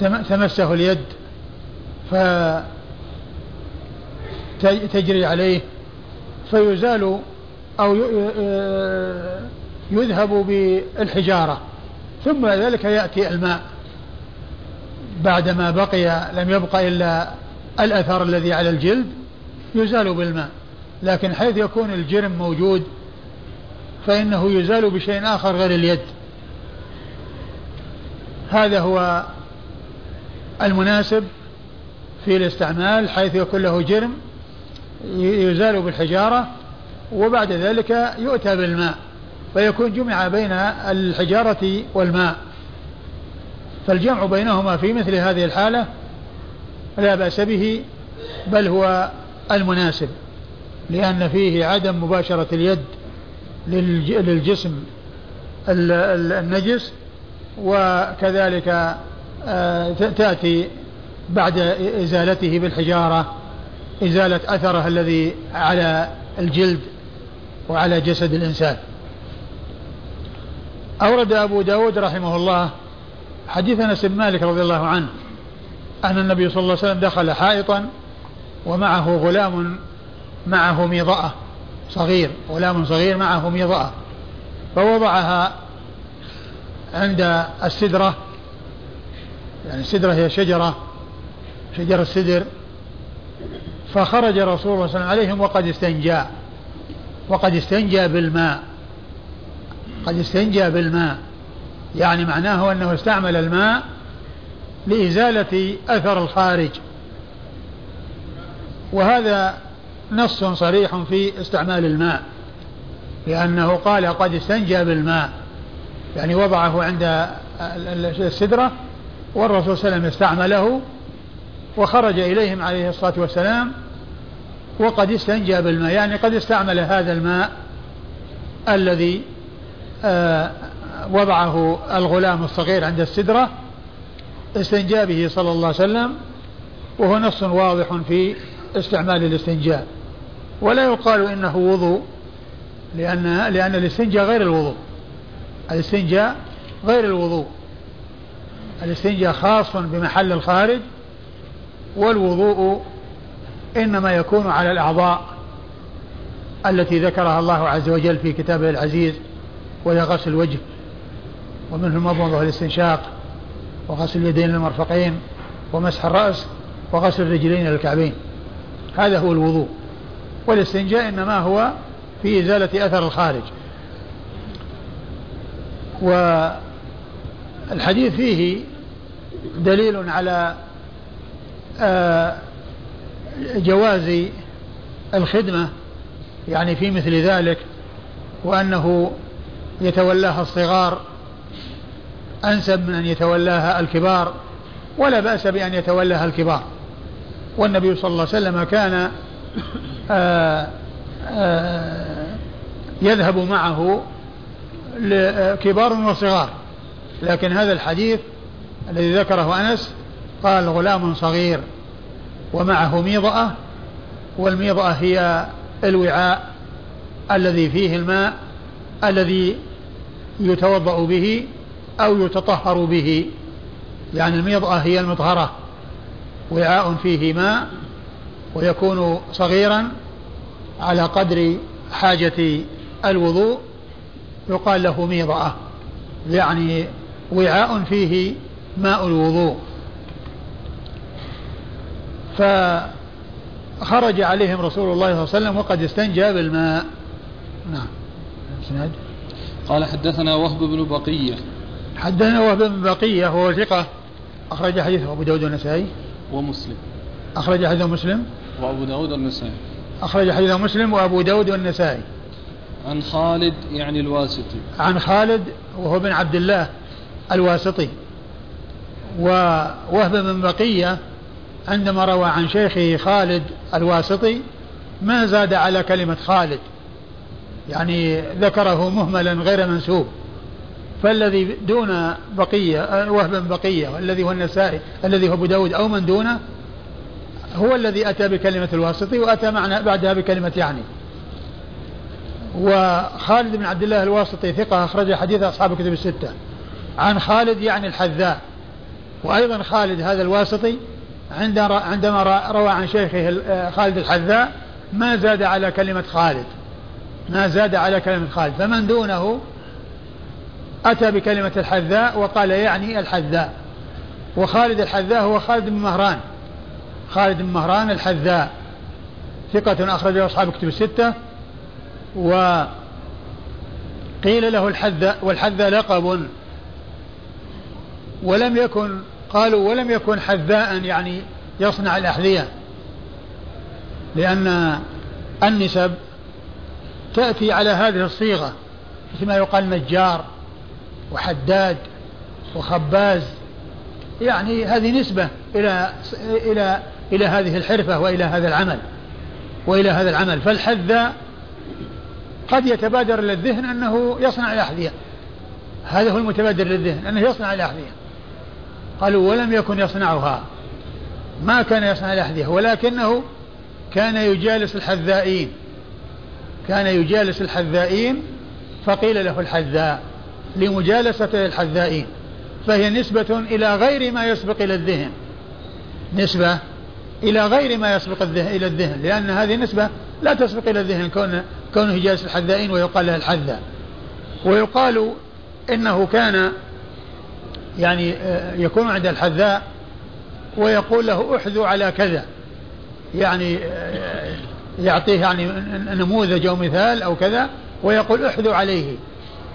تمسه اليد فتجري عليه فيزال أو يذهب بالحجارة ثم ذلك يأتي الماء. بعدما بقي لم يبق إلا الأثر الذي على الجلد يزال بالماء لكن حيث يكون الجرم موجود فإنه يزال بشيء آخر غير اليد. هذا هو المناسب في الاستعمال حيث يكون له جرم يزال بالحجارة وبعد ذلك يؤتى بالماء فيكون جمع بين الحجارة والماء. فالجمع بينهما في مثل هذه الحالة لا بأس به بل هو المناسب لأن فيه عدم مباشرة اليد للجسم النجس وكذلك آه، تأتي بعد إزالته بالحجارة إزالة أثره الذي على الجلد وعلى جسد الإنسان. أورد أبو داود رحمه الله حديث أنس بن مالك رضي الله عنه أن النبي صلى الله عليه وسلم دخل حائطا ومعه غلام معه ميضأة صغير غلام صغير معه ميضأة فوضعها عند السدرة يعني السدرة هي شجرة شجر السدر. فخرج رسول الله صلى الله عليه وسلم عليهم وقد استنجى وقد استنجى بالماء قد استنجى بالماء. يعني معناه أنه استعمل الماء لإزالة أثر الخارج. وهذا نص صريح في استعمال الماء لأنه قال قد استنجى بالماء يعني وضعه عند السدرة والرسول صلى الله عليه وسلم استعمله وخرج إليهم عليه الصلاة والسلام وقد استنجى بالماء يعني قد استعمل هذا الماء الذي آه، وضعه الغلام الصغير عند السدرة استنجى به صلى الله عليه وسلم وهو نص واضح في استعمال الاستنجاء. ولا يقال إنه وضوء لأن لأن الاستنجاء غير الوضوء. الاستنجاء غير الوضوء. الاستنجاء خاص بمحل الخارج والوضوء إنما يكون على الأعضاء التي ذكرها الله عز وجل في كتابه العزيز وهي غسل الوجه. ومنه المضمضة والاستنشاق وغسل اليدين المرفقين ومسح الرأس وغسل الرجلين إلى الكعبين. هذا هو الوضوء. والاستنجاء إنما هو في إزالة أثر الخارج. والحديث فيه دليل على آه، جواز الخدمة يعني في مثل ذلك وأنه يتولاها الصغار أنسب من أن يتولاها الكبار ولا بأس بأن يتولاها الكبار. والنبي صلى الله عليه وسلم كان آآ آه، آآ آه، يذهب معه كبار وصغار. لكن هذا الحديث الذي ذكره أنس قال غلام صغير ومعه ميضأة والميضأة هي الوعاء الذي فيه الماء الذي يتوضأ به أو يتطهر به يعني الميضأة هي المطهرة وعاء فيه ماء ويكون صغيرا على قدر حاجة الوضوء يقال له ميضأة يعني وعاء فيه ماء الوضوء. فخرج عليهم رسول الله صلى الله عليه وسلم وقد استنجى بالماء. نعم. قال حدثنا وهب بن بقية. حدثنا وهب بن بقية هو ثقة. أخرج حديثه أبو داود والنسائي. ومسلم أخرج حديثه مسلم. وأبو داود والنسائي. أخرج حديثه مسلم وأبو داود والنسائي. عن خالد يعني الواسطي. عن خالد وهو بن عبد الله الواسطي. ووهب بن بقية عندما روى عن شيخه خالد الواسطي ما زاد على كلمة خالد. يعني ذكره مهملا غير منسوب. فالذي دون بقية وهب بقية والذي هو النسائي الذي هو أبو داود أو من دونه هو الذي أتى بكلمة الواسطي وأتى معنا بعدها بكلمة يعني. وخالد بن عبد الله الواسطي ثقة أخرج حديث أصحاب الكتب الستة. عن خالد يعني الحذاء. وأيضا خالد هذا الواسطي عندما روى عن شيخه خالد الحذاء ما زاد على كلمة خالد. ما زاد على كلمة خالد. فمن دونه أتى بكلمة الحذاء وقال يعني الحذاء. وخالد الحذاء هو خالد بن مهران. خالد بن مهران الحذاء. ثقة أخرجه أصحاب كتب الستة. وقيل له الحذاء والحذاء لقب. ولم يكن قالوا ولم يكن حذاء يعني يصنع الأحذية. لأن النسب تأتي على هذه الصيغة مثل ما يقال نجار. وحداد وخباز. يعني هذه نسبة إلى إلى إلى هذه الحرفة وإلى هذا العمل. وإلى هذا العمل. فالحذاء قد يتبادر للذهن أنه يصنع الأحذية. هذا هو المتبادر للذهن أنه يصنع الأحذية. قالوا ولم يكن يصنعها. ما كان يصنع الأحذية ولكنه كان يجالس الحذائين. كان يجالس الحذائين فقيل له الحذاء. لمجالسة الحذائين فهي نسبة إلى غير ما يسبق إلى الذهن. نسبة إلى غير ما يسبق إلى الذهن لأن هذه نسبة لا تسبق إلى الذهن كون كونه جالس الحذائين ويقال له الحذاء ويقال إنه كان يعني آه، يكون عند الحذاء ويقول له احذو على كذا. يعني آه، يعطيه يعني نموذج أو مثال أو كذا ويقول احذو عليه.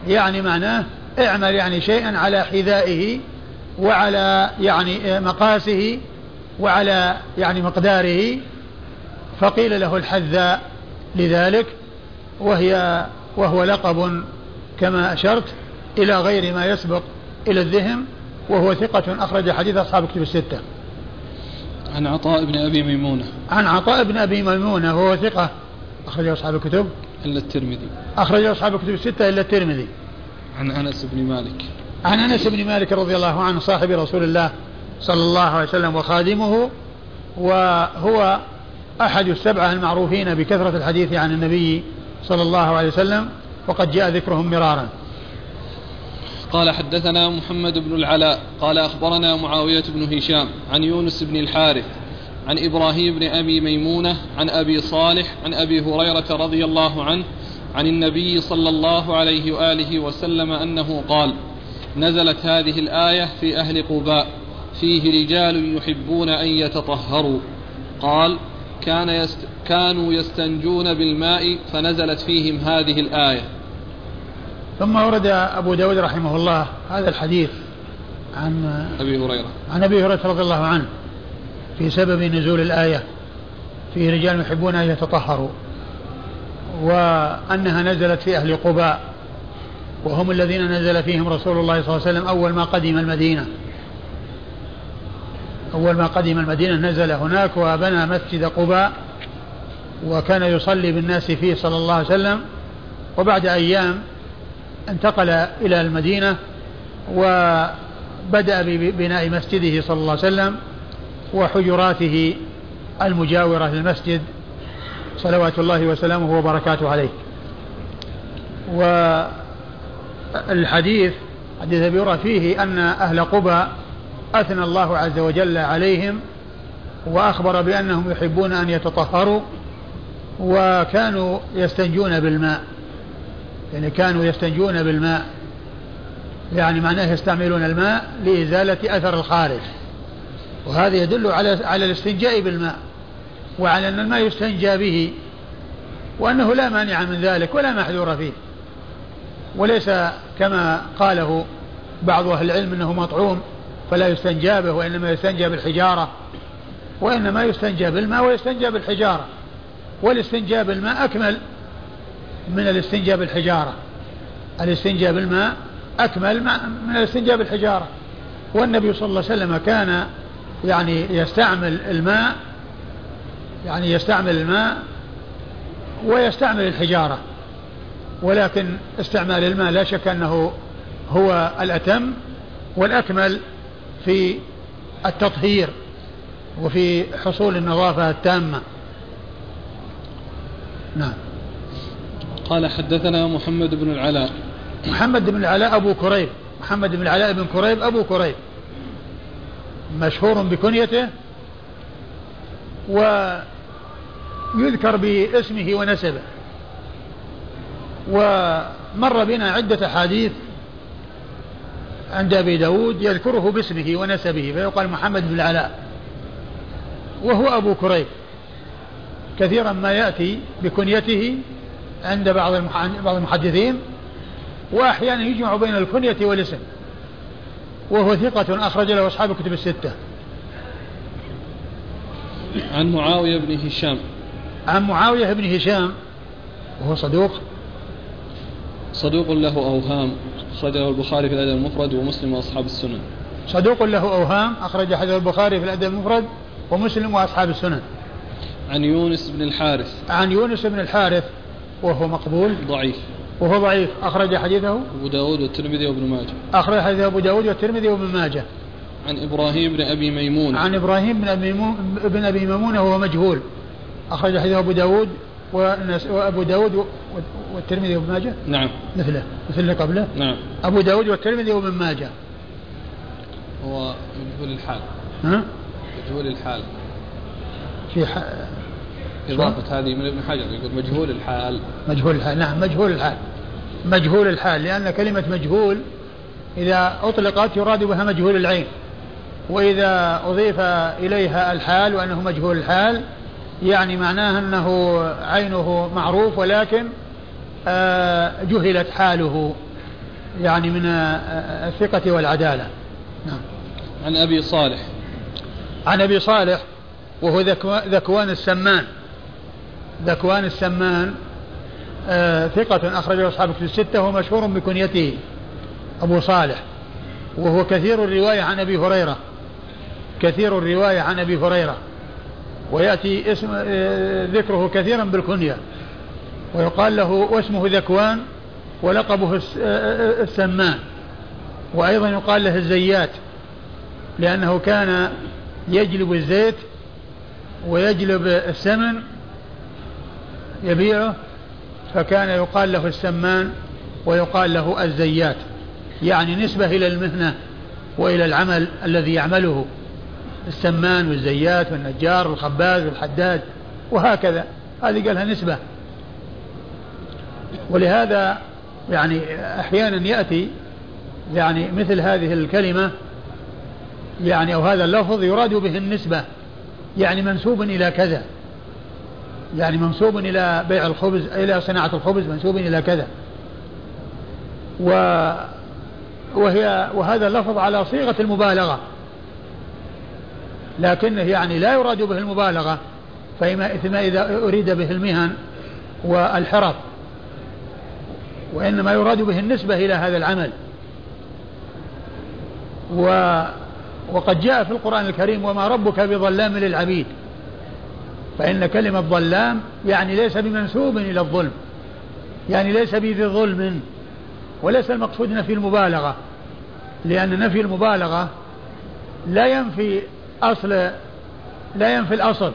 يعني معناه اعمل يعني شيئا على حذائه وعلى يعني مقاسه وعلى يعني مقداره. فقيل له الحذاء لذلك وهي وهو لقب كما أشرت إلى غير ما يسبق إلى الذهن وهو ثقة أخرج حديث أصحاب كتب الستة. عن عطاء بن أبي ميمونة. عن عطاء بن أبي ميمونة وهو ثقة أخرج أصحاب الكتب. إلا الترمذي. أخرج أصحاب الكتب الستة إلا الترمذي. عن أنس بن مالك. عن أنس بن مالك رضي الله عنه صاحب رسول الله صلى الله عليه وسلم وخادمه وهو أحد السبعة المعروفين بكثرة الحديث عن النبي صلى الله عليه وسلم وقد جاء ذكرهم مرارا. قال حدثنا محمد بن العلاء قال أخبرنا معاوية بن هشام عن يونس بن الحارث عن إبراهيم بن أبي ميمونة عن أبي صالح عن أبي هريرة رضي الله عنه عن النبي صلى الله عليه وآله وسلم أنه قال نزلت هذه الآية في أهل قباء فيه رجال يحبون أن يتطهروا. قال كان يست كانوا يستنجون بالماء فنزلت فيهم هذه الآية. ثم ورد أبو داود رحمه الله هذا الحديث عن أبي هريرة. عن أبي هريرة رضي الله عنه. في سبب نزول الآية. فيه رجال يحبون أن يتطهروا. وأنها نزلت في أهل قباء. وهم الذين نزل فيهم رسول الله صلى الله عليه وسلم أول ما قدم المدينة. أول ما قدم المدينة نزل هناك وبنى مسجد قباء. وكان يصلي بالناس فيه صلى الله عليه وسلم. وبعد أيام انتقل إلى المدينة. وبدأ ببناء مسجده صلى الله عليه وسلم. وحجراته المجاورة للمسجد صلوات الله وسلامه وبركاته عليه. والحديث حديث أبي فيه أن أهل قبى أثنى الله عز وجل عليهم وأخبر بأنهم يحبون أن يتطهروا وكانوا يستنجون بالماء. يعني كانوا يستنجون بالماء. يعني معناه يستعملون الماء لإزالة أثر الخارج. وهذا يدل على على الاستنجاء بالماء وعلى أن الماء يستنجى به وأنه لا مانع من ذلك ولا محذور فيه وليس كما قاله بعض أهل العلم أنه مطعوم فلا يستنجى به وإنما يستنجى بالحجارة وإنما يستنجى بالماء ويستنجى بالحجارة والاستنجاء بالماء أكمل من الاستنجاء بالحجارة الاستنجاء بالماء أكمل من الاستنجاء بالحجارة والنبي صلى الله عليه وسلم كان يعني يستعمل الماء يعني يستعمل الماء ويستعمل الحجارة. ولكن استعمال الماء لا شك أنه هو الأتم والأكمل في التطهير وفي حصول النظافة التامة. نعم. قال حدثنا محمد بن العلاء. محمد بن العلاء أبو كريب. محمد بن العلاء بن كريب أبو كريب. مشهور بكنيته ويذكر باسمه ونسبه. ومر بنا عدة أحاديث عند أبي داود يذكره باسمه ونسبه فيقال محمد بن العلاء وهو أبو كريب. كثيرا ما يأتي بكنيته عند بعض بعض المحدثين وأحيانا يجمع بين الكنية والاسم. وهو ثقة أخرج له أصحاب الكتب الستة. عن معاوية بن هشام. عن معاوية بن هشام وهو صدوق. صدوق له أوهام أخرجه البخاري في الأدب المفرد ومسلم وأصحاب السنن. صدوق له أوهام أخرج حديث البخاري في الأدب المفرد ومسلم وأصحاب السنن. عن يونس بن الحارث. عن يونس بن الحارث وهو مقبول. ضعيف. وهو ضعيف. أخرج حديثه؟ أبو داود والترمذي وابن ماجه. أخرج حديث أبو داود والترمذي وابن ماجه. عن إبراهيم بن أبي ميمون. عن إبراهيم بن أبي ميمون بن أبي ميمون وهو مجهول. أخرج حديث أبو داود وأبو داود والترمذي وابن ماجه. نعم. مثله. مثل اللي قبله. نعم. أبو داود والترمذي وابن ماجه. هو مجهول الحال. ها؟ مجهول الحال. في ح... إضافة هذه من ابن حجر يقول مجهول الحال. مجهول الحال. نعم مجهول الحال. مجهول الحال لأن كلمة مجهول إذا أطلقت يراد بها مجهول العين وإذا أضيف إليها الحال وأنه مجهول الحال يعني معناه أنه عينه معروف ولكن آه، جهلت حاله يعني من آه، الثقة والعدالة. نعم. عن أبي صالح. عن أبي صالح وهو ذكوان السمان. ذكوان السمان آه ثقة أخرجه أصحاب الكتب. الستة ومشهور بكنيته أبو صالح. وهو كثير الرواية عن أبي هريرة. كثير الرواية عن أبي هريرة. ويأتي اسم آه ذكره كثيرا بالكنية. ويقال له واسمه ذكوان ولقبه آه، آه، السمان. وأيضا يقال له الزيات لأنه كان يجلب الزيت ويجلب السمن يبيعه فكان يقال له السمان ويقال له الزيات يعني نسبة إلى المهنة وإلى العمل الذي يعمله. السمان والزيات والنجار والخباز والحداد وهكذا. هذه قالها نسبة. ولهذا يعني أحيانا يأتي يعني مثل هذه الكلمة يعني أو هذا اللفظ يراد به النسبة يعني منسوب إلى كذا. يعني منسوب إلى بيع الخبز إلى صناعة الخبز منسوب إلى كذا. و وهي وهذا اللفظ على صيغة المبالغة. لكنه يعني لا يراد به المبالغة فيما إذا أريد به المهن والحرف. وإنما يراد به النسبة إلى هذا العمل. و وقد جاء في القرآن الكريم وما ربك بظلام للعبيد فإن كلمة ظلام يعني ليس بمنسوب إلى الظلم يعني ليس بذي ظلم وليس المقصود نفي المبالغة لأن نفي المبالغة لا ينفي أصل لا ينفي الأصل.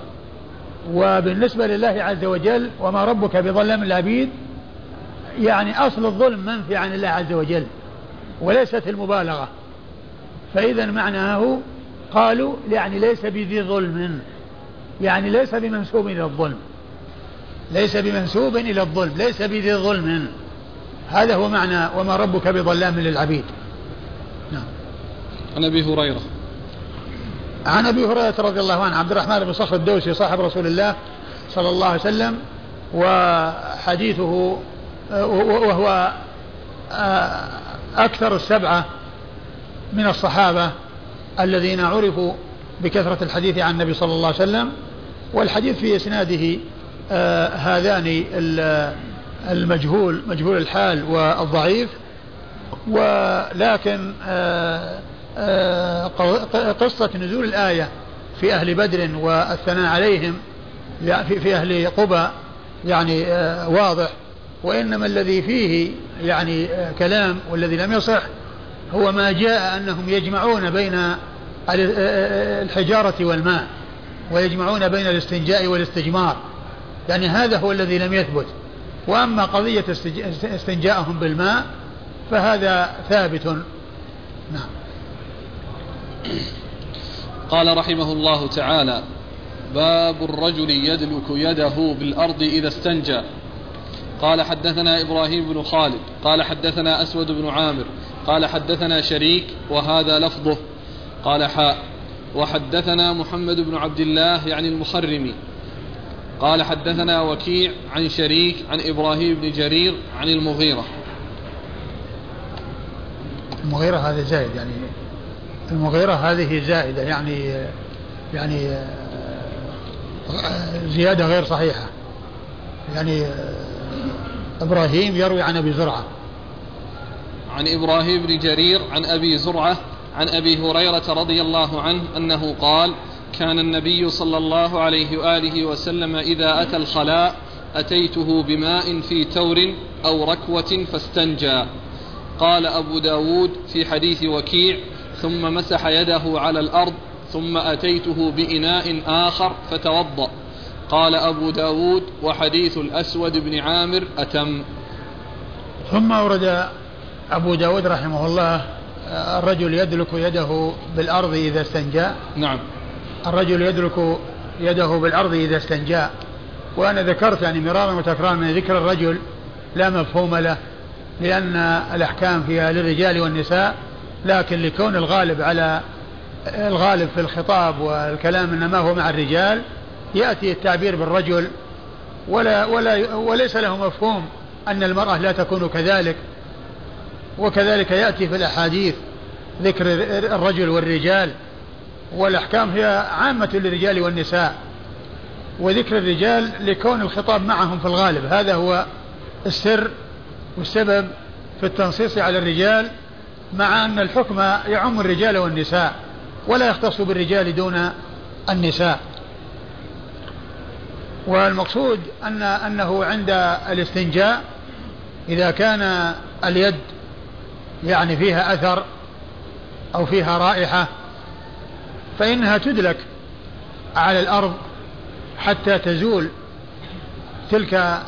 وبالنسبة لله عز وجل وما ربك بظلام العبيد يعني أصل الظلم منفي عن الله عز وجل وليست المبالغة. فإذا معناه قالوا يعني ليس بذي ظلم. يعني ليس بمنسوب إلى الظلم. ليس بمنسوب إلى الظلم ليس بذي ظلم. هذا هو معنى وما ربك بظلام للعبيد. نعم. عن أبي هريرة. عن أبي هريرة رضي الله عنه عبد الرحمن بن صخر الدوسي صاحب رسول الله صلى الله عليه وسلم وحديثه وهو أكثر السبعة من الصحابة الذين عرفوا بكثرة الحديث عن النبي صلى الله عليه وسلم. والحديث في إسناده آه هذان المجهول مجهول الحال والضعيف ولكن آه آه قصة نزول الآية في أهل بدر والثناء عليهم في أهل قبى يعني آه واضح. وإنما الذي فيه يعني آه كلام والذي لم يصح هو ما جاء أنهم يجمعون بين الحجارة والماء. ويجمعون بين الاستنجاء والاستجمار يعني هذا هو الذي لم يثبت. وأما قضية استنجاءهم بالماء فهذا ثابت. نعم. قال رحمه الله تعالى باب الرجل يدلك يده بالأرض إذا استنجى. قال حدثنا إبراهيم بن خالد قال حدثنا أسود بن عامر قال حدثنا شريك وهذا لفظه. قال حاء وحدثنا محمد بن عبد الله يعني المخرمي قال حدثنا وكيع عن شريك عن إبراهيم بن جرير عن المغيرة. المغيرة هذا زائد يعني. المغيرة هذه زائدة يعني يعني زيادة غير صحيحة. يعني إبراهيم يروي عن أبي زرعة. عن إبراهيم بن جرير عن أبي زرعة عن أبي هريرة رضي الله عنه أنه قال كان النبي صلى الله عليه وآله وسلم إذا أتى الخلاء أتيته بماء في تور أو ركوة فاستنجى. قال أبو داود في حديث وكيع ثم مسح يده على الأرض ثم أتيته بإناء آخر فتوضأ. قال أبو داود وحديث الأسود بن عامر أتم. ثم أورد أبو داود رحمه الله الرجل يدلك يده بالأرض إذا استنجى. نعم. الرجل يدلك يده بالأرض إذا استنجى. وأنا ذكرت يعني مرارا وتكرارا من ذكر الرجل لا مفهوم له لأن الأحكام فيها للرجال والنساء لكن لكون الغالب على الغالب في الخطاب والكلام إنما هو مع الرجال يأتي التعبير بالرجل. ولا ولا وليس له مفهوم أن المرأة لا تكون كذلك. وكذلك يأتي في الأحاديث ذكر الرجل والرجال والأحكام هي عامة للرجال والنساء وذكر الرجال لكون الخطاب معهم في الغالب. هذا هو السر والسبب في التنصيص على الرجال مع أن الحكم يعم الرجال والنساء ولا يختص بالرجال دون النساء. والمقصود أن أنه عند الاستنجاء إذا كان اليد يعني فيها أثر أو فيها رائحة فإنها تدلك على الأرض حتى تزول تلك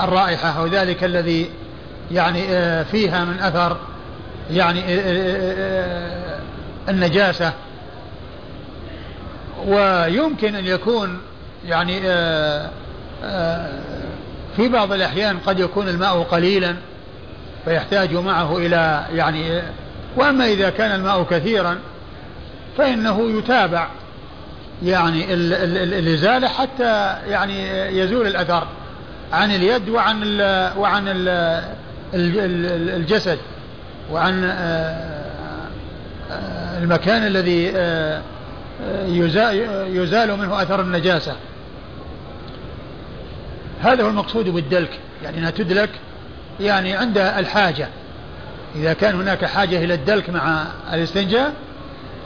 الرائحة أو ذلك الذي يعني آه، فيها من أثر يعني آه، آه، النجاسة. ويمكن أن يكون يعني في بعض الأحيان قد يكون الماء قليلا. فيحتاج معه إلى يعني وأما إذا كان الماء كثيرا فإنه يتابع يعني الإزالة حتى يعني يزول الأثر عن اليد وعن ال وعن ال الجسد وعن آه، آه، المكان الذي آه، يزال منه أثر النجاسة. هذا هو المقصود بالدلك يعني أنها تدلك يعني عند الحاجة. إذا كان هناك حاجة إلى الدلك مع الاستنجاء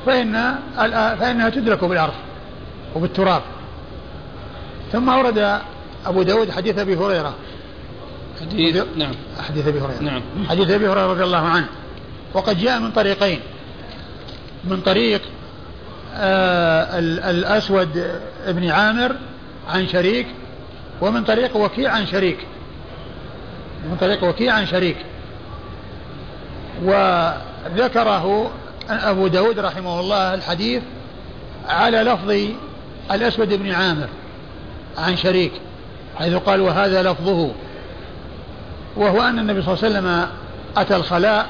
فإن فإنها تدرك بالأرض وبالتراب. ثم أورد أبو داود حديث أبي هريرة. حديث نعم. حديث أبي هريرة. نعم. حديث أبي هريرة رضي الله عنه. وقد جاء من طريقين. من طريق آه الأسود بن عامر عن شريك ومن طريق وكيع عن شريك. من طريق وكيع عن شريك. وذكره أبو داود رحمه الله الحديث على لفظ الأسود بن عامر عن شريك حيث قال وهذا لفظه. وهو أن النبي صلى الله عليه وسلم أتى الخلاء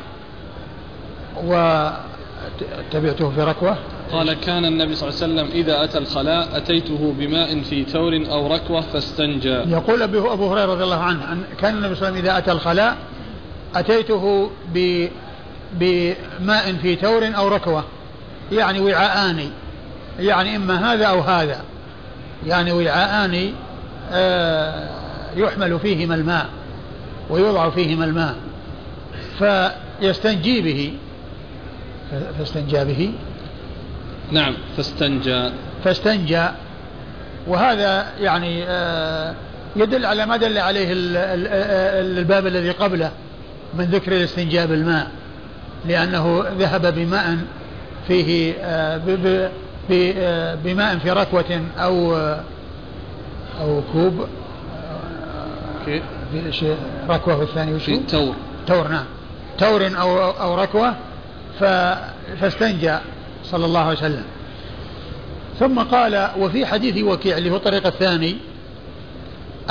وتبعته في ركوة. قال كان النبي صلى الله عليه وسلم إذا أتى الخلاء أتيته بماء في ثور أو ركوة فاستنجى. يقول أبو هريرة رضي الله عنه أن كان النبي صلى الله عليه وسلم إذا أتى الخلاء أتيته بماء في ثور أو ركوة. يعني وعاءان. يعني إما هذا أو هذا. يعني وعاءان آه، يحمل فيهما الماء ويوضع فيهما الماء. فيستنجي به. فاستنجى به. نعم فاستنجى. فاستنجى. وهذا يعني آه، يدل على ما دل عليه الباب الذي قبله من ذكر الاستنجاء بالماء. لأنه ذهب بماء فيه آه، بماء في ركوة أو أو كوب. ركوة في الثاني وشو؟ تور. تور نعم. تور أو أو ركوة. فاستنجى. صلى الله عليه وسلم. ثم قال وفي حديث وكيع اللي هو الطريق الثاني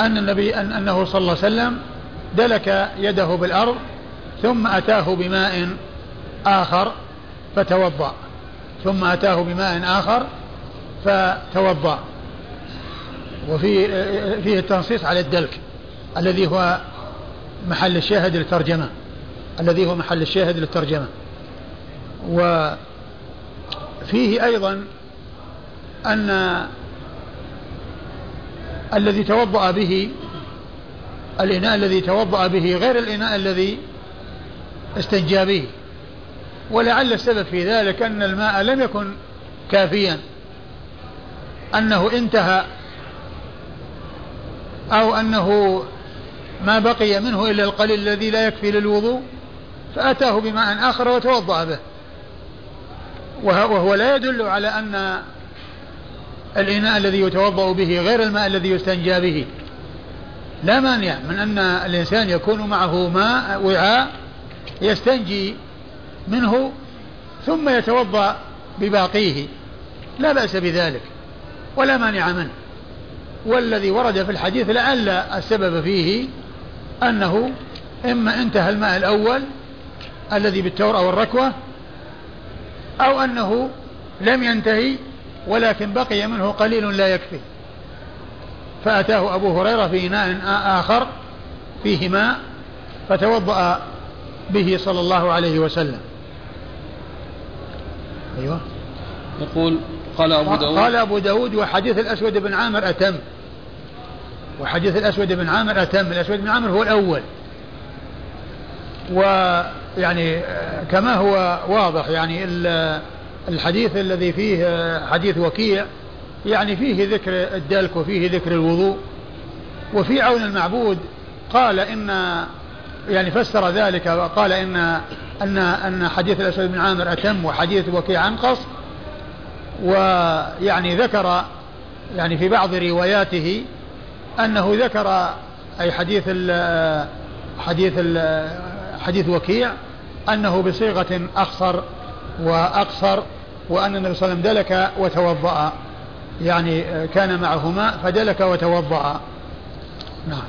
أن النبي أن أنه صلى الله عليه وسلم دلك يده بالأرض ثم أتاه بماء آخر فتوضأ. ثم أتاه بماء آخر فتوضأ. وفي فيه التنصيص على الدلك الذي هو محل الشاهد للترجمة. الذي هو محل الشاهد للترجمة. وفيه أيضا أن الذي توضأ به الإناء الذي توضأ به غير الإناء الذي استنجى به. ولعل السبب في ذلك أن الماء لم يكن كافيا. أنه انتهى أو أنه ما بقي منه إلا القليل الذي لا يكفي للوضوء فأتاه بماء آخر وتوضأ به. وهو لا يدل على أن الإناء الذي يتوضأ به غير الماء الذي يستنجى به. لا مانع من أن الإنسان يكون معه ماء وعاء يستنجي منه ثم يتوضأ بباقيه. لا بأس بذلك ولا مانع منه. والذي ورد في الحديث لعل السبب فيه أنه إما انتهى الماء الأول الذي بالتور أو الركوة أو أنه لم ينتهي ولكن بقي منه قليل لا يكفي. فأتاه أبو هريرة في إناء آخر فيه ماء فتوضأ به صلى الله عليه وسلم. أيوة. يقول قال أبو داود. قال أبو داود وحديث الأسود بن عامر أتم. وحديث الأسود بن عامر أتم. الأسود بن عامر هو الأول. ويعني كما هو واضح يعني الحديث الذي فيه حديث وكيع يعني فيه ذكر الدلك وفيه ذكر الوضوء وفي عون المعبود قال إن يعني فسر ذلك وقال إن أن أن حديث الأسود بن عامر أتم وحديث وكيع أنقص ويعني ذكر يعني في بعض رواياته أنه ذكر أي حديث ال حديث ال حديث وكيع أنه بصيغة أخصر وأقصر وأن النبي صلى الله عليه وسلم دلك وتوضأ. يعني كان معه ماء فدلك وتوضأ. نعم.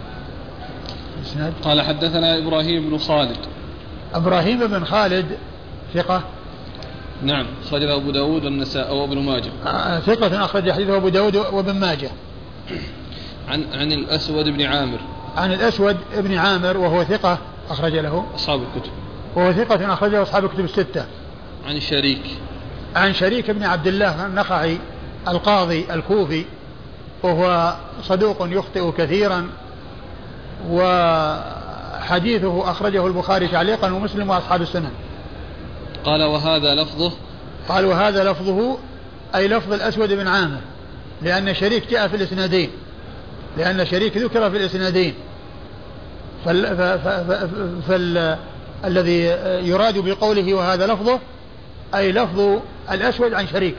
قال حدثنا إبراهيم بن خالد. إبراهيم بن خالد ثقة؟ نعم أخرجه أبو داود والنساء وابن ماجه. آه، ثقة أخرج حديثه أبو داود وابن ماجه. عن عن الأسود بن عامر. عن الأسود بن عامر وهو ثقة أخرج له. أصحاب الكتب. وهو ثقة أخرجه أصحاب الكتب الستة. عن شريك. عن شريك بن عبد الله النخعي القاضي الكوفي وهو صدوق يخطئ كثيرا وحديثه أخرجه البخاري تعليقا ومسلم وأصحاب السنن قال وهذا لفظه؟ قال وهذا لفظه أي لفظ الأسود بن عامر لأن شريك جاء في الإسنادين. لأن شريك ذكر في الإسنادين. فالذي يراد بقوله وهذا لفظه أي لفظ الأسود عن شريك.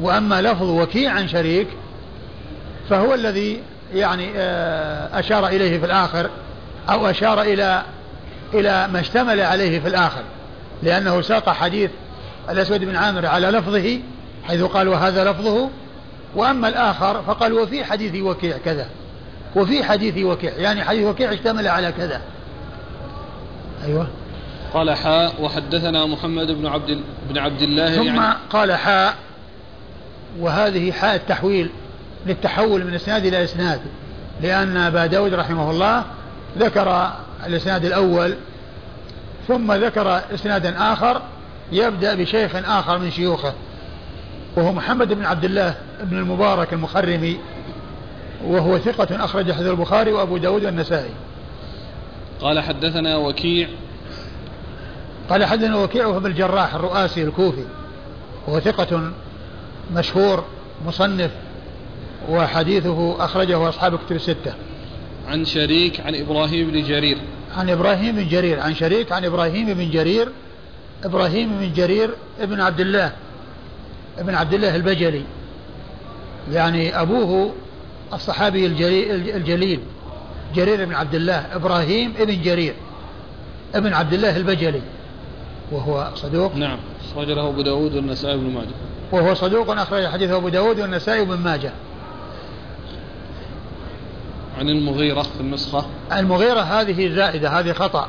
وأما لفظ وكيع عن شريك فهو الذي يعني آه، أشار إليه في الآخر أو أشار إلى إلى ما اشتمل عليه في الآخر. لأنه ساق حديث الأسود بن عامر على لفظه حيث قال وهذا لفظه. وأما الآخر فقال وفي حديث وكيع كذا وفي حديث وكيع يعني حديث وكيع اشتمل على كذا. أيوة. قال حاء وحدثنا محمد بن عبد بن عبد الله ثم يعني قال حاء وهذه حاء التحويل للتحول من إسناد إلى إسناد لأن أبا داود رحمه الله ذكر الإسناد الأول ثم ذكر إسنادا آخر يبدأ بشيخ آخر من شيوخه وهو محمد بن عبد الله بن المبارك المخرمي وهو ثقة أخرج حديث البخاري وأبو داود والنسائي. قال حدثنا وكيع. قال حدثنا وكيع وهو الجراح الرؤاسي الكوفي. وهو ثقة مشهور مصنف وحديثه أخرجه أصحاب كتب الستة. عن شريك عن إبراهيم بن جرير. عن إبراهيم بن جرير عن شريك عن إبراهيم بن جرير إبراهيم بن جرير ابن عبد الله ابن عبد الله البجلي. يعني أبوه الصحابي الجليل. جرير بن عبد الله إبراهيم ابن جرير ابن عبد الله البجلي وهو صدوق. نعم أخرج له أبو داود والنسائي بن ماجه. وهو صدوق أخرج حديثه أبو داود والنسائي بن ماجه. عن المغيرة في النسخة. المغيرة هذه زائدة هذه خطأ.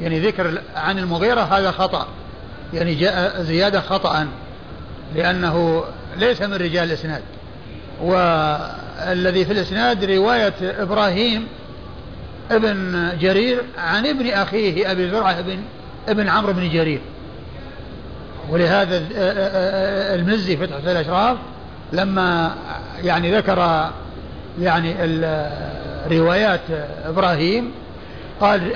يعني ذكر عن المغيرة هذا خطأ. يعني جاء زيادة خطأ لأنه ليس من رجال الإسناد. والذي في الإسناد رواية إبراهيم ابن جرير عن ابن أخيه أبي زرعة ابن ابن عمرو بن جرير. ولهذا المزي في تحت الأشراف لما يعني ذكر يعني روايات إبراهيم قال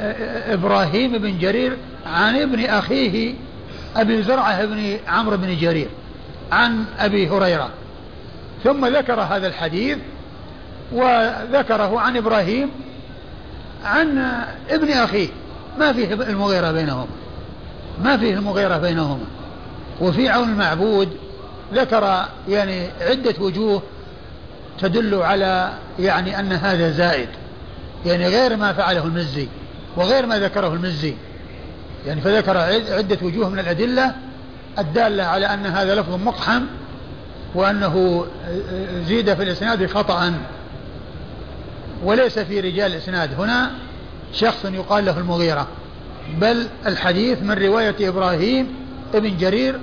إبراهيم بن جرير عن ابن أخيه أبي زرعة بن عمرو بن جرير عن أبي هريرة. ثم ذكر هذا الحديث وذكره عن إبراهيم عن ابن أخيه. ما فيه المغيرة بينهما. ما فيه المغيرة بينهما. وفي عون المعبود ذكر يعني عدة وجوه تدل على يعني أن هذا زائد. يعني غير ما فعله المزي وغير ما ذكره المزي. يعني فذكر عدة وجوه من الأدلة الدالة على أن هذا لفظ مقحم وأنه زيد في الإسناد خطأ. وليس في رجال الإسناد. هنا شخص يقال له المغيرة بل الحديث من رواية إبراهيم ابن جرير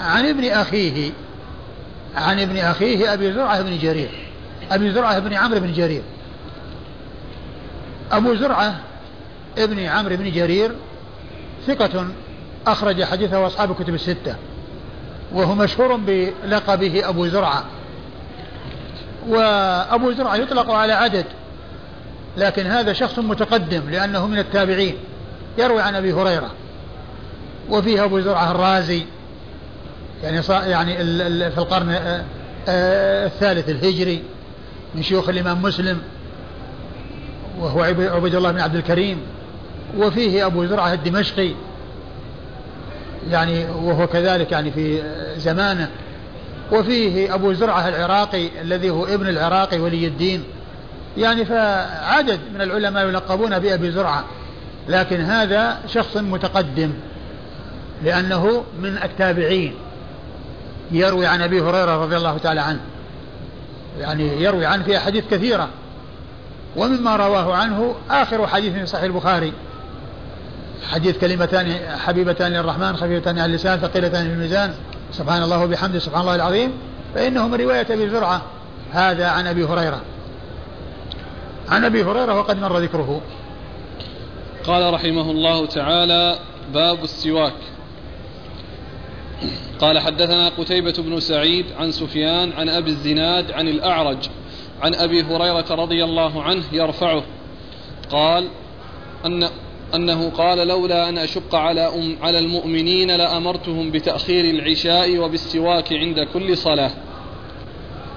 عن ابن أخيه عن ابن أخيه أبي زرعة بن جرير أبي زرعة بن عمرو بن جرير. أبو زرعة ابن عمرو بن جرير ثقة أخرج حديثه أصحاب الكتب الستة وهو مشهور بلقبه أبو زرعة. وأبو زرعة يطلق على عدد لكن هذا شخص متقدم لأنه من التابعين. يروي عن أبي هريرة. وفيه أبو زرعة الرازي. يعني يعني في القرن الثالث الهجري من شيوخ الإمام مسلم. وهو عبيد الله بن عبد الكريم. وفيه أبو زرعة الدمشقي. يعني وهو كذلك يعني في زمانه. وفيه أبو زرعة العراقي الذي هو ابن العراقي ولي الدين. يعني فعدد من العلماء يلقبون بأبي زرعة لكن هذا شخص متقدم لأنه من التابعين يروي عن أبي هريرة رضي الله تعالى عنه. يعني يروي عنه في أحاديث كثيرة. ومما رواه عنه آخر حديث في صحيح البخاري. حديث كلمتان حبيبتان للرحمن خفيفتان على اللسان ثقيلتان في الميزان. سبحان الله وبحمده سبحان الله العظيم. فإنه من رواية أبي زرعة. هذا عن أبي هريرة. عن أبي هريرة وقد مر ذكره. قال رحمه الله تعالى باب السواك. قال حدثنا قتيبة بن سعيد عن سفيان عن أبي الزناد عن الأعرج عن أبي هريرة رضي الله عنه يرفعه. قال أن أنه قال لولا أن أشق على أم على المؤمنين لأمرتهم بتأخير العشاء وبالسواك عند كل صلاة.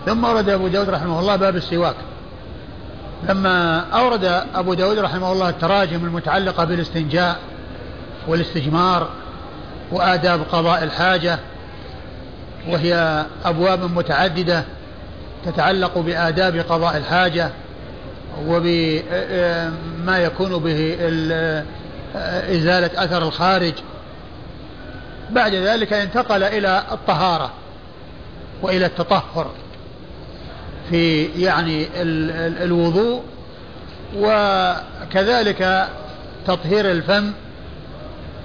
ثم ورد أبو داود رحمه الله باب السواك. لما أورد أبو داود رحمه الله التراجم المتعلقة بالاستنجاء والاستجمار وآداب قضاء الحاجة وهي أبواب متعددة تتعلق بآداب قضاء الحاجة وبما يكون به إزالة أثر الخارج. بعد ذلك انتقل إلى الطهارة وإلى التطهر. في يعني الوضوء وكذلك تطهير الفم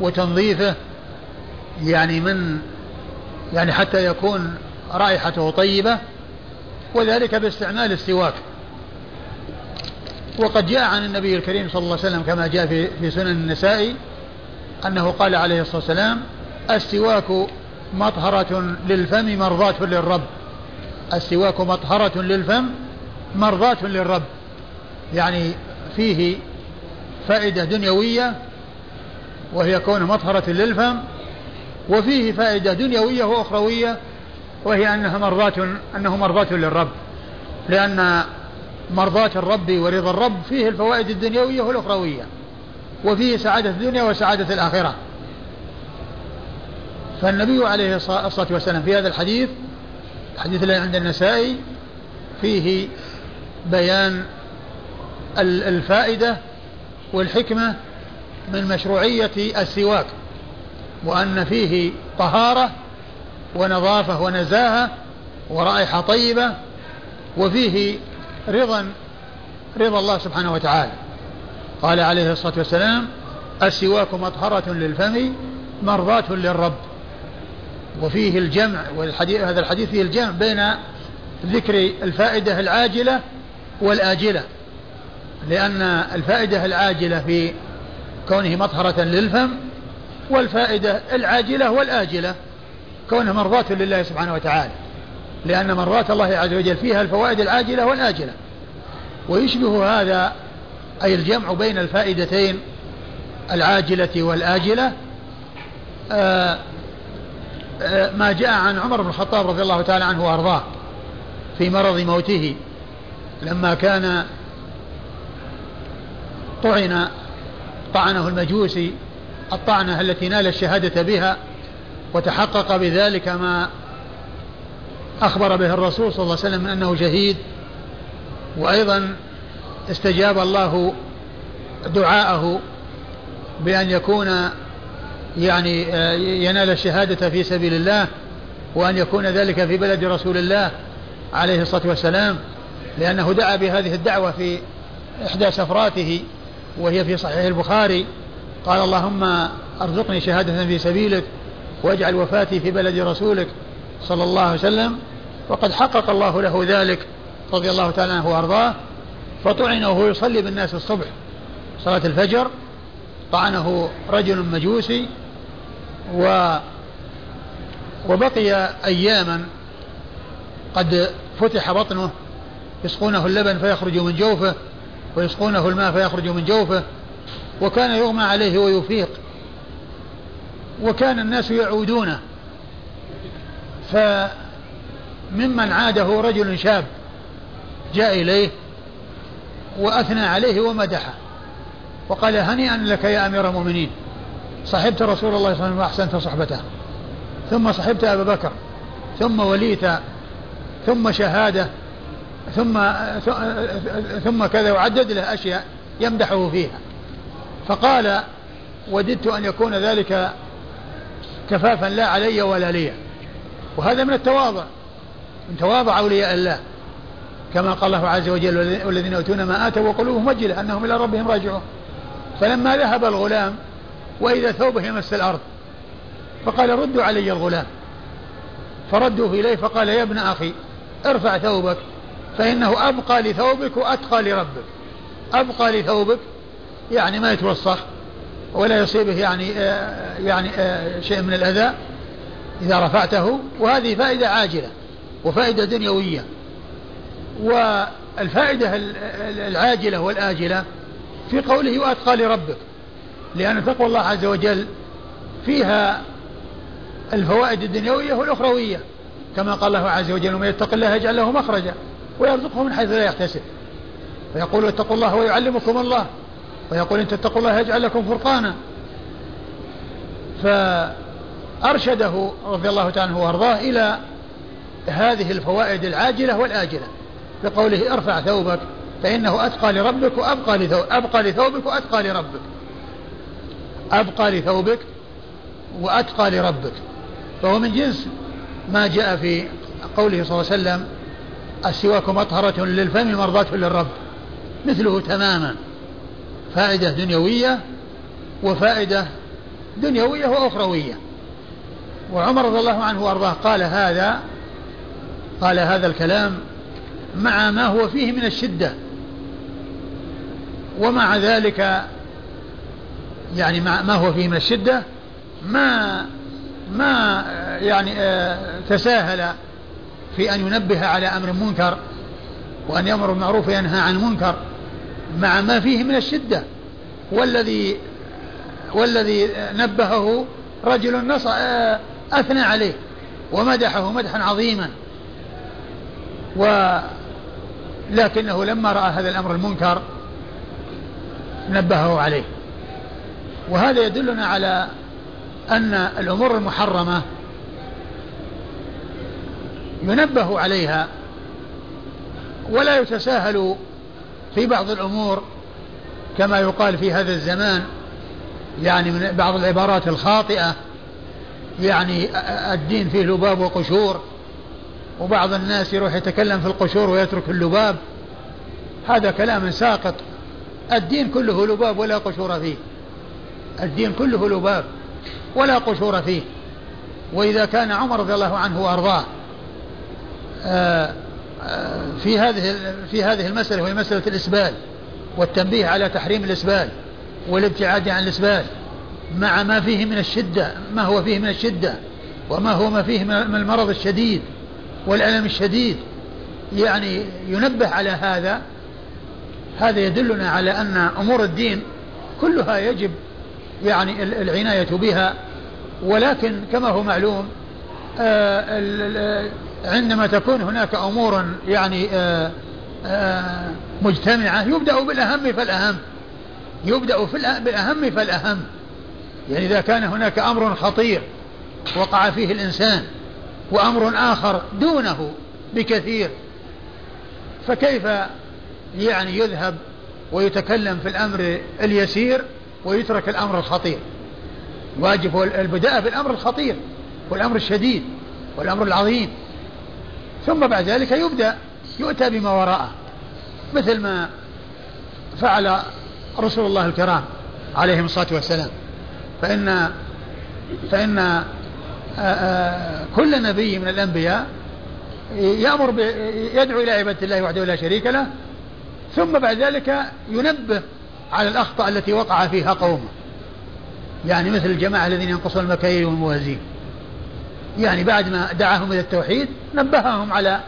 وتنظيفه يعني من يعني حتى يكون رائحته طيبة وذلك باستعمال السواك. وقد جاء عن النبي الكريم صلى الله عليه وسلم كما جاء في, في سنن النسائي أنه قال عليه الصلاة والسلام السواك مطهرة للفم مرضاة للرب. السواك مطهرة للفم مرضاة للرب. يعني فيه فائدة دنيوية وهي كونه مطهرة للفم وفيه فائدة دنيوية وأخروية وهي أنها مرضاة أنه مرضاة للرب. لأن مرضاة الرب ورضا الرب فيه الفوائد الدنيوية والأخروية وفيه سعادة الدنيا وسعادة الآخرة. فالنبي عليه الصلاة والسلام في هذا الحديث الحديث الذي عند النسائي فيه بيان الفائدة والحكمة من مشروعية السواك وأن فيه طهارة ونظافة ونزاهة ورائحة طيبة وفيه رضا رضا الله سبحانه وتعالى. قال عليه الصلاة والسلام السواك مطهرة للفم مرضاة للرب. وفيه الجمع والحديث هذا الحديث فيه الجمع بين ذكر الفائدة العاجلة والآجلة. لأن الفائدة العاجلة في كونه مطهرة للفم والفائدة العاجلة والآجلة كونها مرضاة لله سبحانه وتعالى. لأن مرضاة الله عز وجل فيها الفوائد العاجلة والآجلة. ويشبه هذا أي الجمع بين الفائدتين العاجلة والآجلة. آآ ما جاء عن عمر بن الخطاب رضي الله تعالى عنه وأرضاه في مرض موته لما كان طعن طعنه المجوسي الطعنة التي نال الشهادة بها وتحقق بذلك ما أخبر به الرسول صلى الله عليه وسلم من أنه شهيد وأيضا استجاب الله دعاءه بأن يكون يعني ينال الشهادة في سبيل الله وأن يكون ذلك في بلد رسول الله عليه الصلاة والسلام لأنه دعا بهذه الدعوة في إحدى سفراته وهي في صحيح البخاري قال اللهم أرزقني شهادة في سبيلك واجعل وفاتي في بلد رسولك صلى الله عليه وسلم وقد حقق الله له ذلك رضي الله تعالى عنه وأرضاه فطعن وهو يصلي بالناس الصبح صلاة الفجر طعنه رجل مجوسي و وبقي أياما قد فتح بطنه يسقونه اللبن فيخرج من جوفه ويسقونه الماء فيخرج من جوفه وكان يغمى عليه ويفيق وكان الناس يعودونه. فممن عاده رجل شاب جاء إليه وأثنى عليه ومدحه وقال هنيئا لك يا أمير المؤمنين. صحبت رسول الله صلى الله عليه وسلم وأحسنت صحبته. ثم صحبت أبا بكر ثم وليت ثم شهادة ثم ثم كذا وعدد له أشياء يمدحه فيها. فقال وددت أن يكون ذلك كفافا لا علي ولا لي. وهذا من التواضع من تواضع أولياء الله. كما قال الله عز وجل والذين يؤتون ما آتوا وقلوبهم وجلة أنهم إلى ربهم راجعون. فلما ذهب الغلام وإذا ثوبه يمس الأرض. فقال ردوا علي الغلام. فردوه إليه فقال يا ابن أخي ارفع ثوبك فإنه أبقى لثوبك وأتقى لربك. أبقى لثوبك يعني ما يتوسخ ولا يصيبه يعني آه يعني آه شيء من الأذى إذا رفعته. وهذه فائدة عاجلة وفائدة دنيوية. والفائدة العاجلة والآجلة في قوله وأتقى لربك. لأن تقوى الله عز وجل فيها الفوائد الدنيوية والأخروية. كما قال الله عز وجل ومن يتق الله يجعل له مخرجا ويرزقه من حيث لا يحتسب. فيقول اتقوا الله ويعلمكم الله. ويقول إن تتقوا الله يجعل لكم فرقانا. فأرشده رضي الله تعالى عنه وأرضاه إلى هذه الفوائد العاجلة والآجلة بقوله ارفع ثوبك فإنه أتقى لربك وأبقى لثوبك أبقى لثوبك وأتقى لربك. أبقى لثوبك وأتقى لربك. فهو من جنس ما جاء في قوله صلى الله عليه وسلم السواك مطهرة للفم مرضاة للرب. مثله تماما. فائدة دنيوية وفائدة دنيوية وأخروية. وعمر رضي الله عنه وأرضاه قال هذا قال هذا الكلام مع ما هو فيه من الشدة. ومع ذلك يعني مع ما هو فيه من الشدة ما ما يعني آه، تساهل في أن ينبه على أمر منكر وأن يأمر بالمعروف وينهى عن المنكر مع ما فيه من الشدة. والذي والذي نبهه رجل نص آه، أثنى عليه ومدحه مدحا عظيما. ولكنه لما رأى هذا الأمر المنكر نبهه عليه. وهذا يدلنا على أن الأمور المحرمة ينبه عليها ولا يتساهل في بعض الأمور كما يقال في هذا الزمان يعني من بعض العبارات الخاطئة يعني الدين فيه لباب وقشور وبعض الناس يروح يتكلم في القشور ويترك اللباب هذا كلام ساقط الدين كله لباب ولا قشور فيه. الدين كله لباب ولا قشور فيه. وإذا كان عمر رضي الله عنه وأرضاه آه، آه، في هذه في هذه المسألة وهي مسألة الإسبال والتنبيه على تحريم الإسبال والابتعاد عن الإسبال مع ما فيه من الشدة ما هو فيه من الشدة وما هو ما فيه من المرض الشديد والألم الشديد. يعني ينبه على هذا هذا يدلنا على أن أمور الدين كلها يجب يعني العناية بها ولكن كما هو معلوم آه، عندما تكون هناك أمور يعني آه، آه، مجتمعة يبدأ بالأهم فالأهم. يبدأ في بالأهم فالأهم. يعني إذا كان هناك أمر خطير وقع فيه الإنسان وأمر آخر دونه بكثير فكيف يعني يذهب ويتكلم في الأمر اليسير؟ ويترك الأمر الخطير. واجب البداء بالأمر الخطير والأمر الشديد والأمر العظيم. ثم بعد ذلك يبدأ يؤتى بما وراءه. مثل ما فعل رسول الله الكرام عليهم الصلاة والسلام. فإن فإن آآ آآ كل نبي من الأنبياء يأمر يدعو إلى عبادة الله وحده لا شريك له ثم بعد ذلك ينبه على الأخطاء التي وقع فيها قومه يعني مثل الجماعة الذين ينقصون المكاييل والموازين. يعني بعد ما دعاهم إلى التوحيد نبههم على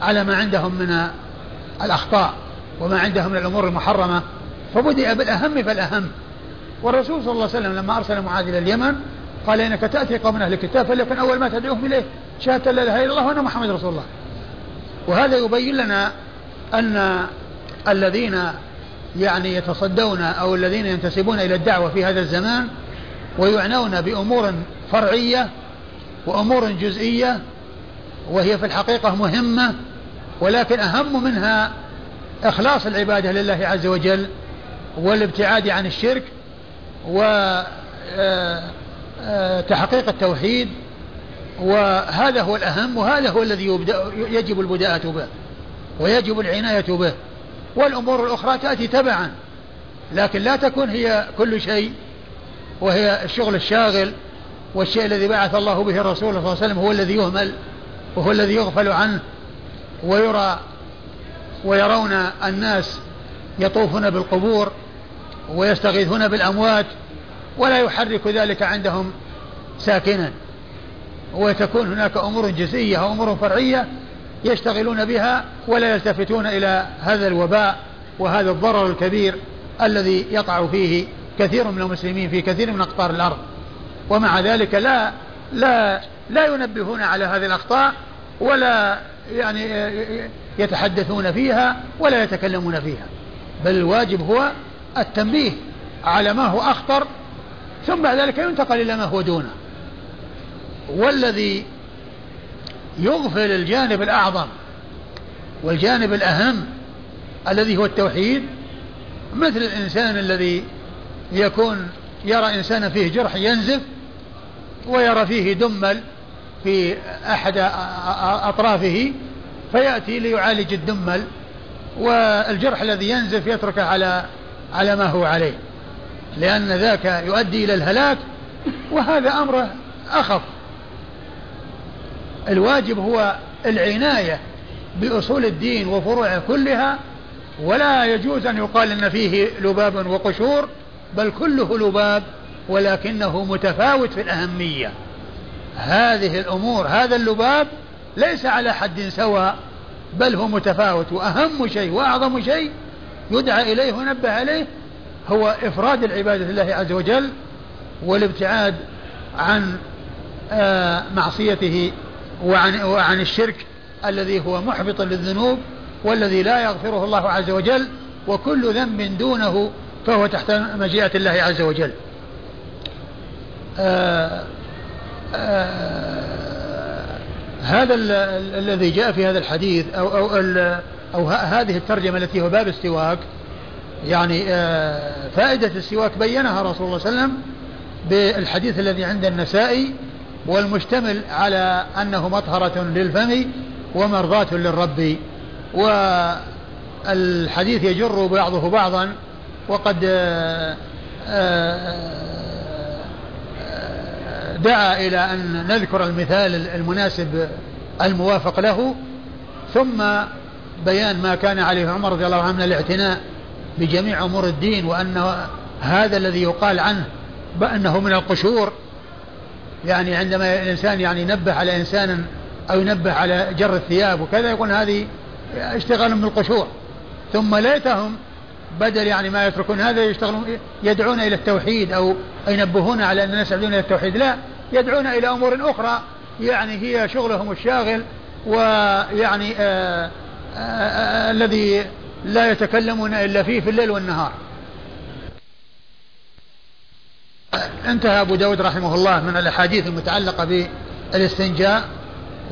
على ما عندهم من الأخطاء وما عندهم من الأمور المحرمة. فبدأ بالأهم فالأهم. والرسول صلى الله عليه وسلم لما أرسل معاذ إلى اليمن قال إنك تأتي قوم أهل الكتاب فليكن أول ما تدعوهم إليه شهادة لا إله إلا الله وأن محمد رسول الله. وهذا يبين لنا أن الذين يعني يتصدون أو الذين ينتسبون إلى الدعوة في هذا الزمان ويعنون بأمور فرعية وأمور جزئية وهي في الحقيقة مهمة ولكن أهم منها إخلاص العبادة لله عز وجل والابتعاد عن الشرك وتحقيق آه، آه، التوحيد وهذا هو الأهم وهذا هو الذي يجب البداءة به ويجب العناية به. والأمور الأخرى تأتي تبعا. لكن لا تكون هي كل شيء وهي الشغل الشاغل والشيء الذي بعث الله به الرسول صلى الله عليه وسلم هو الذي يهمل وهو الذي يغفل عنه ويرى ويرون الناس يطوفون بالقبور ويستغيثون بالأموات ولا يحرك ذلك عندهم ساكنا. وتكون هناك أمور جزئية وأمور فرعية يشتغلون بها ولا يلتفتون إلى هذا الوباء وهذا الضرر الكبير الذي يقع فيه كثير من المسلمين في كثير من أقطار الأرض. ومع ذلك لا لا لا ينبهون على هذه الأخطاء ولا يعني يتحدثون فيها ولا يتكلمون فيها. بل الواجب هو التنبيه على ما هو أخطر ثم بعد ذلك ينتقل إلى ما هو دونه. والذي يغفل الجانب الأعظم والجانب الأهم الذي هو التوحيد. مثل الإنسان الذي يكون يرى إنسانا فيه جرح ينزف ويرى فيه دمل في أحد أطرافه فيأتي ليعالج الدمل والجرح الذي ينزف يتركه على على ما هو عليه. لأن ذاك يؤدي إلى الهلاك وهذا أمره أخف. الواجب هو العناية بأصول الدين وفروعه كلها ولا يجوز أن يقال أن فيه لباب وقشور بل كله لباب ولكنه متفاوت في الأهمية. هذه الأمور هذا اللباب ليس على حد سواء بل هو متفاوت وأهم شيء وأعظم شيء يدعى إليه ونبه عليه هو إفراد العبادة لله عز وجل والابتعاد عن آه، معصيته وعن, وعن الشرك الذي هو محبط للذنوب والذي لا يغفره الله عز وجل وكل ذنب دونه فهو تحت مشيئة الله عز وجل. آه، آه، هذا الذي جاء في هذا الحديث أو, أو, أو هذه الترجمة التي هو باب السواك يعني آه، فائدة السواك بينها رسول الله صلى الله عليه وسلم بالحديث الذي عند النسائي والمشتمل على أنه مطهرة للفم ومرضاة للرب. والحديث يجر بعضه بعضا وقد آه، آه، دعا إلى أن نذكر المثال المناسب الموافق له. ثم بيان ما كان عليه عمر رضي الله عنه من الاعتناء بجميع أمور الدين وأن هذا الذي يقال عنه بأنه من القشور يعني عندما الإنسان يعني ينبه على إنسان أو ينبه على جر الثياب وكذا يكون هذه اشتغال بالقشور ثم ليتهم بدل يعني ما يتركون هذا يشتغلون يدعون إلى التوحيد أو ينبهون على أن الناس يدعون إلى التوحيد. لا يدعون إلى أمور أخرى. يعني هي شغلهم الشاغل ويعني آآ آآ آآ الذي لا يتكلمون إلا فيه في الليل والنهار. انتهى أبو داود رحمه الله من الأحاديث المتعلقة بالاستنجاء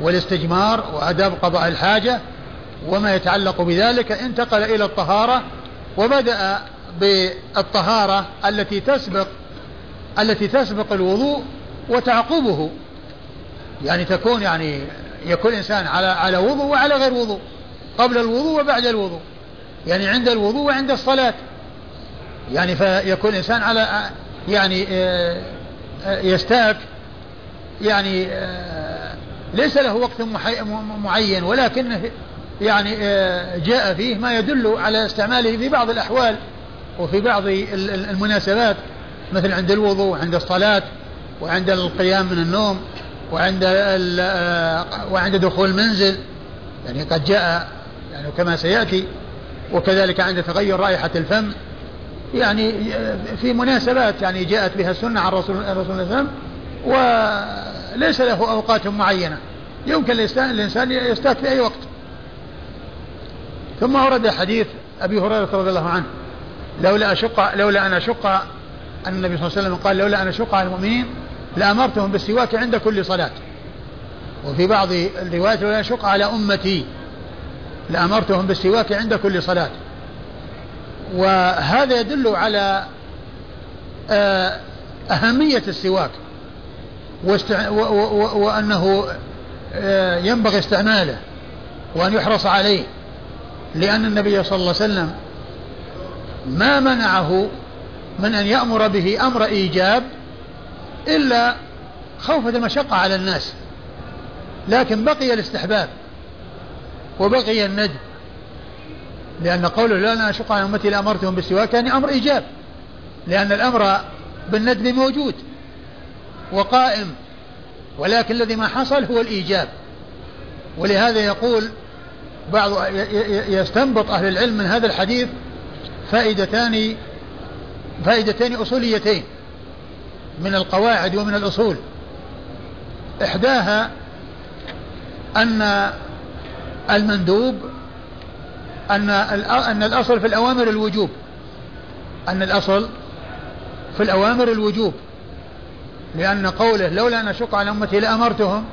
والاستجمار وأداب قضاء الحاجة وما يتعلق بذلك انتقل إلى الطهارة وبدأ بالطهارة التي تسبق التي تسبق الوضوء وتعقبه. يعني تكون يعني يكون الإنسان على على وضوء وعلى غير وضوء قبل الوضوء وبعد الوضوء. يعني عند الوضوء وعند الصلاة. يعني فيكون الإنسان على يعني آه، آه، يستاك. يعني آه، ليس له وقت معين ولكن يعني جاء فيه ما يدل على استعماله في بعض الأحوال وفي بعض المناسبات مثل عند الوضوء وعند الصلاة وعند القيام من النوم وعند وعند دخول المنزل. يعني قد جاء يعني كما سيأتي وكذلك عند تغير رائحة الفم. يعني في مناسبات يعني جاءت بها السنة عن رسول الله صلى الله عليه وسلم وليس له أوقات معينة. يمكن الإنسان يستاك في أي وقت. ثم ورد حديث أبي هريرة رضي الله عنه لولا أشق لولا أن أشق أن النبي صلى الله عليه وسلم قال لولا أن أشق على المؤمنين لأمرتهم بالسواك عند كل صلاة. وفي بعض الروايات لولا أشق على أمتي لأمرتهم بالسواك عند كل صلاة. وهذا يدل على آه، أهمية السواك وأنه آه، ينبغي استعماله وأن يحرص عليه لأن النبي صلى الله عليه وسلم ما منعه من أن يأمر به أمر إيجاب إلا خوفة المشقة على الناس لكن بقي الاستحباب وبقي الندب. لأن قوله لا أنا أشق على أمتي لأمرتهم بالسواك يعني أمر إيجاب. لأن الأمر بالندب موجود وقائم ولكن الذي ما حصل هو الإيجاب. ولهذا يقول بعض يستنبط أهل العلم من هذا الحديث فائدتان فائدتين أصوليتين من القواعد ومن الأصول. إحداها أن المندوب أن أن الأصل في الأوامر الوجوب. أن الأصل في الأوامر الوجوب. لأن قوله لولا أن أشق على أمتي لأمرتهم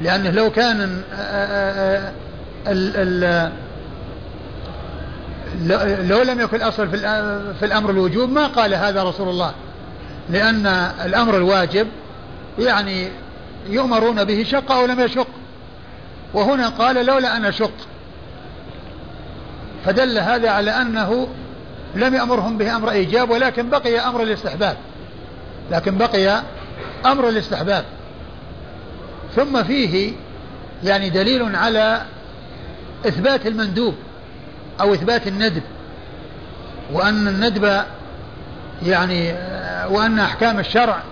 لأنه لو كان لو لم يكن الأصل في الأمر الوجوب ما قال هذا رسول الله. لأن الأمر الواجب يعني يؤمرون به شق أو لم يشق. وهنا قال لولا أن أشق. فدل هذا على أنه لم يأمرهم به أمر إيجاب ولكن بقي أمر الاستحباب. لكن بقي أمر الاستحباب. ثم فيه يعني دليل على إثبات المندوب أو إثبات الندب وأن الندب يعني وأن أحكام الشرع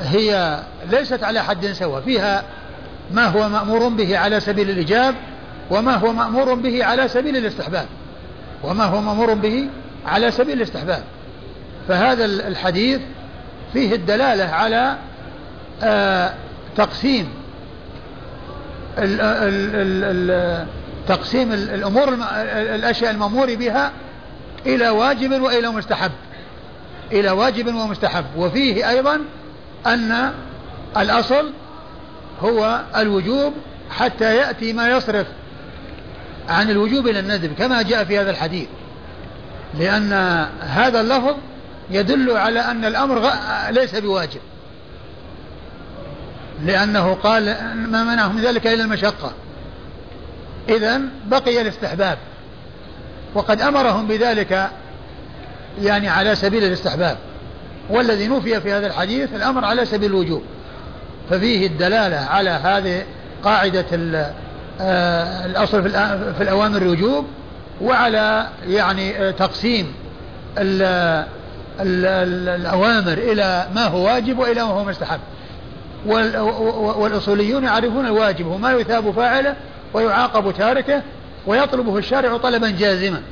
هي ليست على حد سواء فيها ما هو مأمور به على سبيل الإيجاب وما هو مأمور به على سبيل الاستحباب. وما هو مأمور به على سبيل الاستحباب. فهذا الحديث فيه الدلالة على آه تقسيم تقسيم الأمور الأشياء المأمور بها إلى واجب وإلى مستحب. إلى واجب ومستحب. وفيه أيضا أن الأصل هو الوجوب حتى يأتي ما يصرف عن الوجوب إلى الندب كما جاء في هذا الحديث. لأن هذا اللفظ يدل على أن الأمر ليس بواجب. لأنه قال ما منعهم من ذلك إلا المشقة. إذا بقي الاستحباب. وقد أمرهم بذلك يعني على سبيل الاستحباب. والذي نفي في هذا الحديث الأمر على سبيل الوجوب. ففيه الدلالة على هذه قاعدة الأصل في الأوامر الوجوب وعلى يعني آه، تقسيم ال ال الأوامر إلى ما هو واجب وإلى ما هو مستحب. والأصوليون يعرفون الواجب هو ما يثاب فاعله ويعاقب تاركه ويطلبه الشارع طلبا جازما.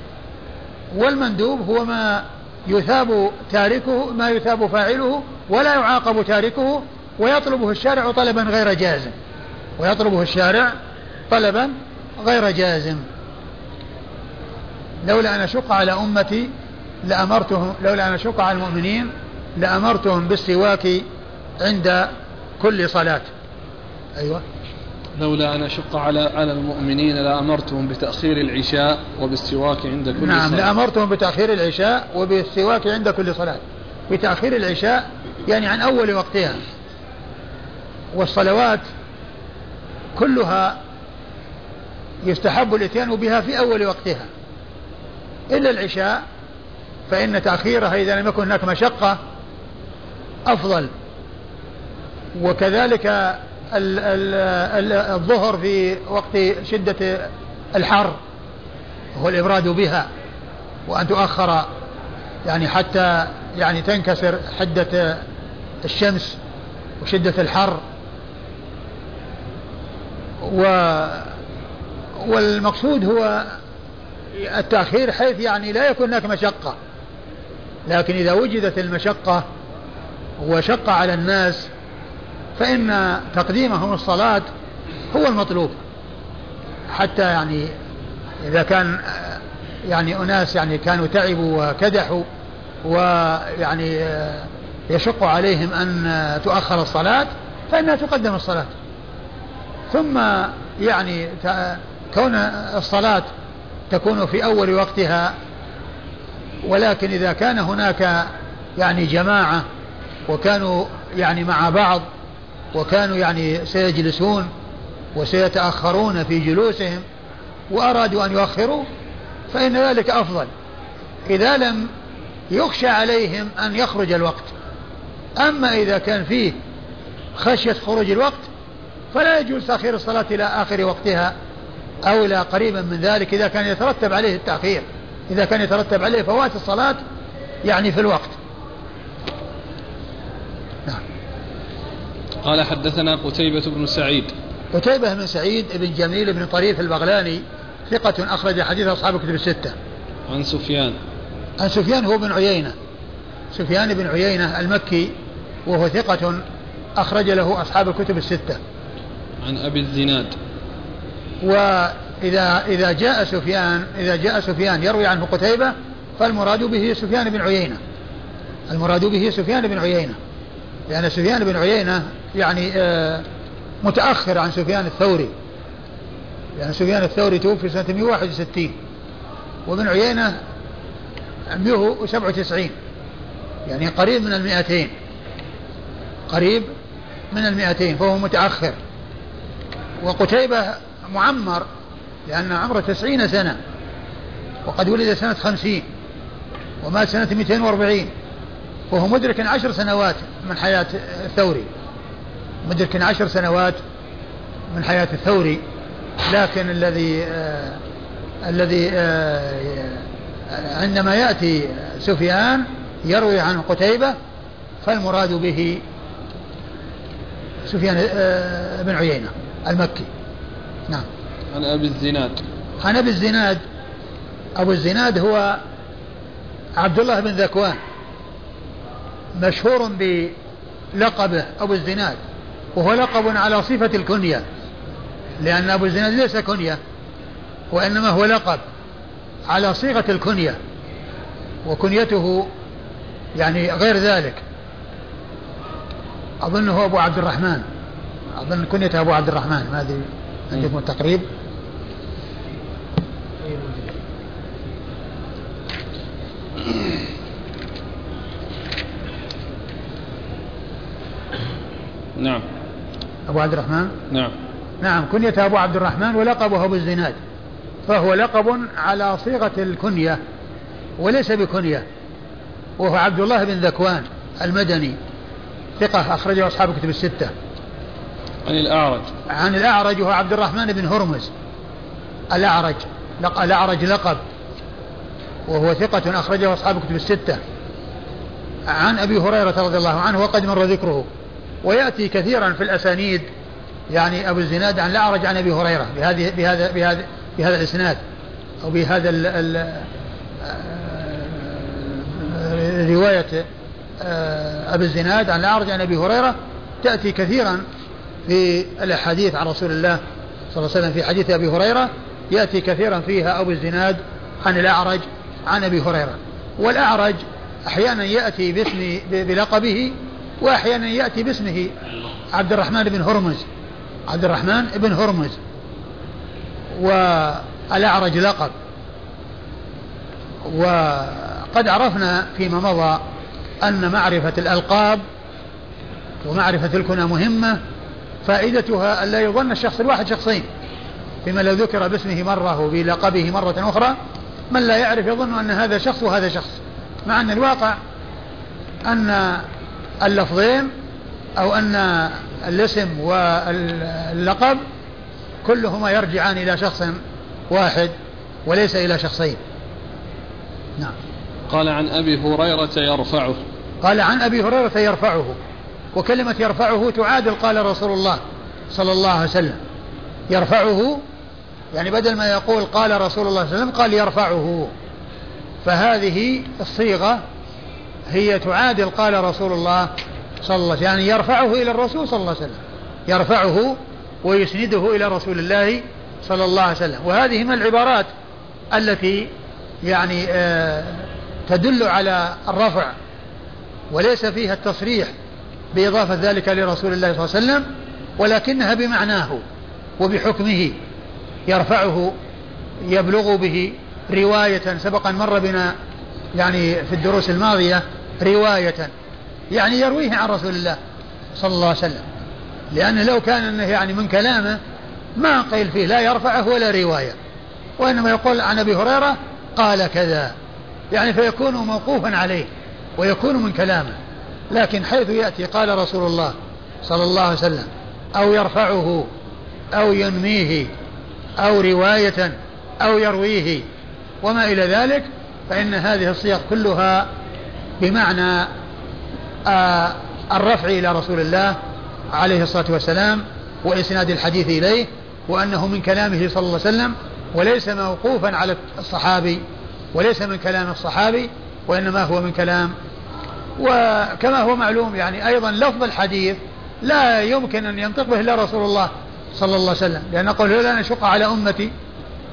والمندوب هو ما يثاب تاركه ما يثاب فاعله ولا يعاقب تاركه ويطلبه الشارع طلبا غير جازم. ويطلبه الشارع طلبا غير جازم. لولا أن أشق على أمتي لأمرتهم لولا أن أشق على المؤمنين لأمرتهم بالسواك عند كل صلاة. أيوة. لولا أن أشق على على المؤمنين لأمرتهم بتأخير العشاء وبالسواك عند كل نعم صلاة. لأمرتهم بتأخير العشاء وبالسواك عند كل صلاة. بتأخير العشاء يعني عن أول وقتها. والصلوات كلها يستحب الاتيان بها في أول وقتها. إلا العشاء فإن تأخيرها إذا لم يكن هناك مشقة أفضل. وكذلك الظهر في وقت شدة الحر هو الإبراد بها وأن تؤخر يعني حتى يعني تنكسر حدة الشمس وشدة الحر. و والمقصود هو التأخير حيث يعني لا يكون هناك مشقة. لكن إذا وجدت المشقة وشق على الناس فإن تقديمهم الصلاة هو المطلوب. حتى يعني إذا كان يعني أناس يعني كانوا تعبوا وكدحوا ويعني يشق عليهم أن تؤخر الصلاة فإنها تقدم الصلاة. ثم يعني كون الصلاة تكون في أول وقتها ولكن إذا كان هناك يعني جماعة وكانوا يعني مع بعض وكانوا يعني سيجلسون وسيتأخرون في جلوسهم وأرادوا أن يؤخروا فإن ذلك أفضل. إذا لم يخشى عليهم أن يخرج الوقت. أما إذا كان فيه خشية خروج الوقت فلا يجوز تأخير الصلاة إلى آخر وقتها. أو إلى قريبا من ذلك إذا كان يترتب عليه التأخير. إذا كان يترتب عليه فوات الصلاة يعني في الوقت. نعم. قال حدثنا قتيبة بن سعيد. قتيبة بن سعيد بن جميل بن طريف البغلاني ثقة أخرج حديث أصحاب الكتب الستة. عن سفيان. عن سفيان هو بن عيينة. سفيان بن عيينة المكي وهو ثقة أخرج له أصحاب الكتب الستة. عن أبي الزناد. وإذا إذا جاء سفيان إذا جاء سفيان يروي عنه قتيبة فالمراد به سفيان بن عيينة. المراد به سفيان بن عيينة. لأن سفيان بن عيينة يعني آه متأخر عن سفيان الثوري. لأن سفيان الثوري توفي سنة 161 وابن عيينة 197 يعني قريب من المئتين. قريب من المئتين فهو متأخر. وقتيبة معمر لأن عمره تسعين سنة وقد ولد سنة خمسين ومات سنة 240 وهو مدرك عشر سنوات من حياة الثوري. مدرك عشر سنوات من حياة الثوري لكن الذي آه الذي آه عندما يأتي سفيان يروي عن قتيبة فالمراد به سفيان آه بن عيينة المكي. نعم. عن أبي الزناد. عن أبي الزناد. أبو الزناد هو عبد الله بن ذكوان. مشهور بلقبه أبو الزناد وهو لقب على صفة الكنية لأن أبو الزناد ليس كنية وإنما هو لقب على صيغة الكنية وكنيته يعني غير ذلك. أظنه أبو عبد الرحمن. أظن كنيته أبو عبد الرحمن ما أدري. عندكم التقريب. نعم. أبو عبد الرحمن؟ نعم. نعم كنيته أبو عبد الرحمن ولقبه أبو الزناد. فهو لقب على صيغة الكنية وليس بكنية وهو عبد الله بن ذكوان المدني ثقة أخرجه أصحاب الكتب الستة. عن الأعرج. عن الأعرج وهو عبد الرحمن بن هرمز. الأعرج الأعرج لقب. وهو ثقة أخرجه أصحاب الكتب الستة. عن أبي هريرة رضي الله عنه وقد مر ذكره. ويأتي كثيرا في الأسانيد يعني أبو الزناد عن الأعرج عن أبي هريرة بهذه بهذا بهذا بهذا الإسناد. أو بهذا ال ال رواية أبي الزناد عن الأعرج عن أبي هريرة. تأتي كثيرا في الأحاديث عن رسول الله صلى الله عليه وسلم في حديث أبي هريرة يأتي كثيرا فيها أبو الزناد عن الأعرج عن أبي هريرة. والأعرج أحيانا يأتي باسم بلقبه وأحيانا يأتي باسمه عبد الرحمن بن هرمز. عبد الرحمن بن هرمز. والأعرج لقب. وقد عرفنا فيما مضى أن معرفة الألقاب ومعرفة الكنى مهمة فائدتها أن لا يظن الشخص الواحد شخصين فيما لو ذكر باسمه مرة وبلقبه مرة أخرى من لا يعرف يظن أن هذا شخص وهذا شخص مع أن الواقع أن اللفظين أو أن الاسم واللقب كلهما يرجعان إلى شخص واحد وليس إلى شخصين. نعم. قال عن أبي هريرة يرفعه. قال عن أبي هريرة يرفعه. وكلمة يرفعه تعادل قال رسول الله صلى الله عليه وسلم. يرفعه يعني بدل ما يقول قال رسول الله صلى الله عليه وسلم قال يرفعه. فهذه الصيغة هي تعادل قال رسول الله صلى الله عليه وسلم يعني يرفعه إلى الرسول صلى الله عليه وسلم. يرفعه ويسنده إلى رسول الله صلى الله عليه وسلم. وهذه من العبارات التي يعني آه تدل على الرفع وليس فيها التصريح. بإضافة ذلك لرسول الله صلى الله عليه وسلم ولكنها بمعناه وبحكمه يرفعه يبلغ به رواية سبقا مر بنا يعني في الدروس الماضية رواية يعني يرويه عن رسول الله صلى الله عليه وسلم. لأنه لو كان أنه يعني من كلامه ما قيل فيه لا يرفعه ولا رواية وإنما يقول عن أبي هريرة قال كذا يعني فيكون موقوفا عليه ويكون من كلامه. لكن حيث يأتي قال رسول الله صلى الله عليه وسلم أو يرفعه أو ينميه أو رواية أو يرويه وما إلى ذلك فإن هذه الصيغ كلها بمعنى آه الرفع إلى رسول الله عليه الصلاة والسلام وإسناد الحديث إليه وأنه من كلامه صلى الله عليه وسلم وليس موقوفا على الصحابي وليس من كلام الصحابي وإنما هو من كلام وكما هو معلوم يعني أيضا لفظ الحديث لا يمكن أن ينطق به إلا رسول الله صلى الله عليه وسلم. لأن قول لولا أن أشق على أمتي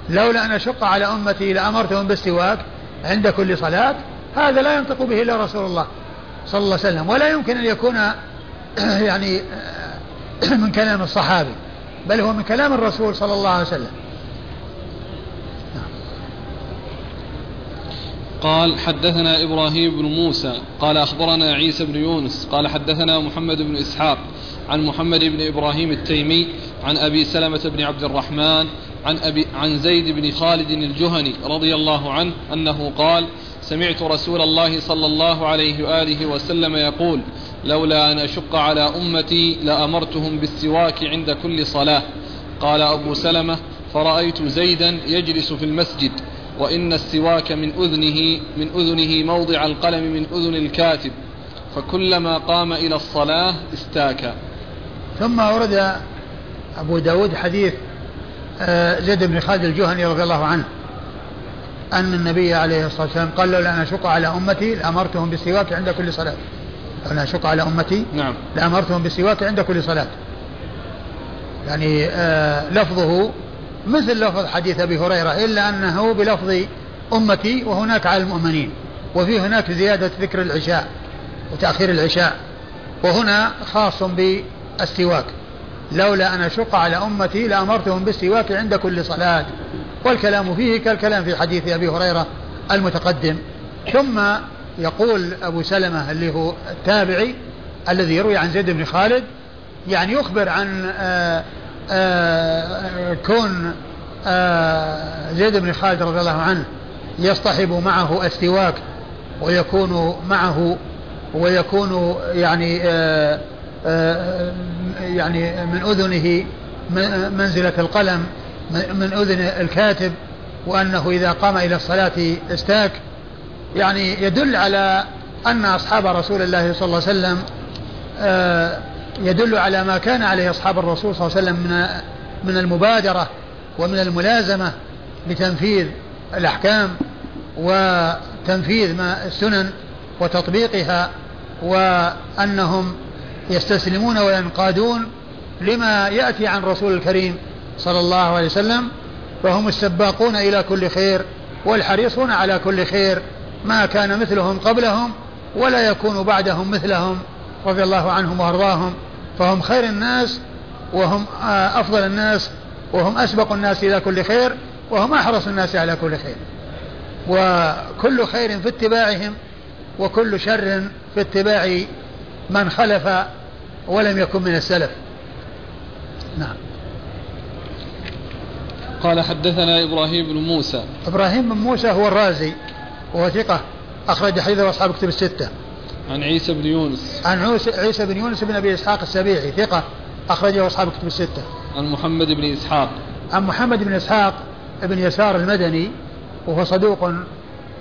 لولا أن أشق على أمتي لأمرتهم بالسواك عند كل صلاة هذا لا ينطق به إلا رسول الله صلى الله عليه وسلم. ولا يمكن أن يكون يعني من كلام الصحابي بل هو من كلام الرسول صلى الله عليه وسلم. قال حدثنا إبراهيم بن موسى قال أخبرنا عيسى بن يونس قال حدثنا محمد بن إسحاق عن محمد بن إبراهيم التيمي عن أبي سلمة بن عبد الرحمن عن, أبي عن زيد بن خالد الجهني رضي الله عنه أنه قال سمعت رسول الله صلى الله عليه وآله وسلم يقول لولا أن أشق على أمتي لأمرتهم بالسواك عند كل صلاة قال أبو سلمة فرأيت زيدا يجلس في المسجد وإن السواك من أذنه من أذنه موضع القلم من أذن الكاتب فكلما قام إلى الصلاة استاك. ثم ورد أبو داود حديث آه، زيد بن خالد الجهني رضي الله عنه أن النبي عليه الصلاة والسلام قال لولا أن أشق على أمتي لأمرتهم بالسواك عند كل صلاة. لولا أن أشق على أمتي نعم. لأمرتهم بالسواك عند كل صلاة. يعني آه لفظه مثل لفظ حديث أبي هريرة إلا أنه بلفظ أمتي وهناك على المؤمنين وفي هناك زيادة ذكر العشاء وتأخير العشاء وهنا خاص بالسواك. لولا أن أشق على أمتي لأمرتهم بالسواك عند كل صلاة والكلام فيه كالكلام في حديث أبي هريرة المتقدم. ثم يقول أبو سلمة اللي هو التابعي الذي يروي عن زيد بن خالد يعني يخبر عن آآ كون آآ زيد بن خالد رضي الله عنه يصطحب معه السواك ويكون معه ويكون يعني آآ يعني من أذنه منزلة القلم من أذن الكاتب وأنه إذا قام إلى الصلاة استاك. يعني يدل على أن أصحاب رسول الله صلى الله عليه وسلم يدل على ما كان عليه أصحاب الرسول صلى الله عليه وسلم من من المبادرة ومن الملازمة لتنفيذ الأحكام وتنفيذ ما السنن وتطبيقها وأنهم يستسلمون وينقادون لما يأتي عن رسول الكريم صلى الله عليه وسلم فهم السباقون إلى كل خير والحريصون على كل خير ما كان مثلهم قبلهم ولا يكون بعدهم مثلهم. رضي الله عنهم وأرضاهم فهم خير الناس وهم أفضل الناس وهم أسبق الناس إلى كل خير وهم أحرص الناس على كل خير. وكل خير في اتباعهم وكل شر في اتباع من خلف ولم يكن من السلف. نعم. قال حدثنا إبراهيم بن موسى. إبراهيم بن موسى هو الرازي وهو ثقة أخرج حديثه أصحاب كتب الستة. عن عيسى بن يونس. عن عيسى بن يونس بن أبي إسحاق السبيعي ثقة أخرجه أصحاب كتب الستة. عن محمد بن إسحاق. عن محمد بن إسحاق بن يسار المدني وهو صدوق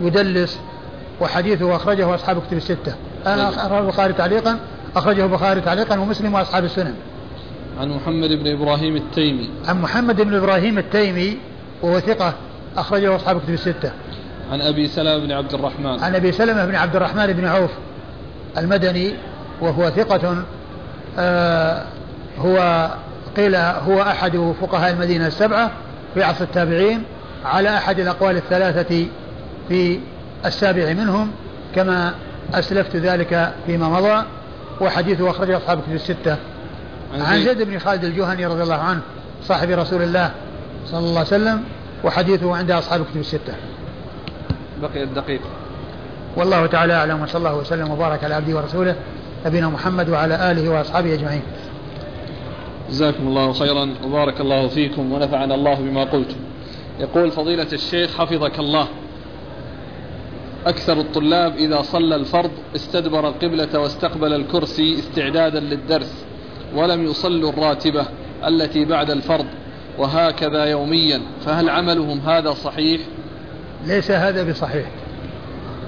يدلس وحديثه أخرجه أصحاب كتب الستة. أخرجه البخاري تعليقا أخرجه البخاري تعليقا ومسلم وأصحاب السنن. عن محمد بن إبراهيم التيمي. عن محمد بن إبراهيم التيمي وهو ثقة أخرجه أصحاب كتب الستة. عن أبي سلمة بن عبد الرحمن. عن أبي سلمة بن عبد الرحمن بن عوف. المدني وهو ثقة آه هو قيل هو أحد فقهاء المدينة السبعة في عصر التابعين على أحد الأقوال الثلاثة في السابع منهم كما أسلفت ذلك فيما مضى وحديثه أخرجه أصحاب كتب الستة. عن زيد بن خالد الجهني رضي الله عنه صاحب رسول الله صلى الله عليه وسلم وحديثه عند أصحاب كتب الستة. بقي الدقيق. والله تعالى أعلم وصلى الله وسلم وبارك على عبده ورسوله نبينا محمد وعلى آله وأصحابه أجمعين. جزاكم الله خيرا وبارك الله فيكم ونفعنا الله بما قلتم يقول فضيلة الشيخ حفظك الله. أكثر الطلاب إذا صلى الفرض استدبر القبلة واستقبل الكرسي استعدادا للدرس ولم يصلوا الراتبة التي بعد الفرض وهكذا يوميا فهل عملهم هذا صحيح؟ ليس هذا بصحيح.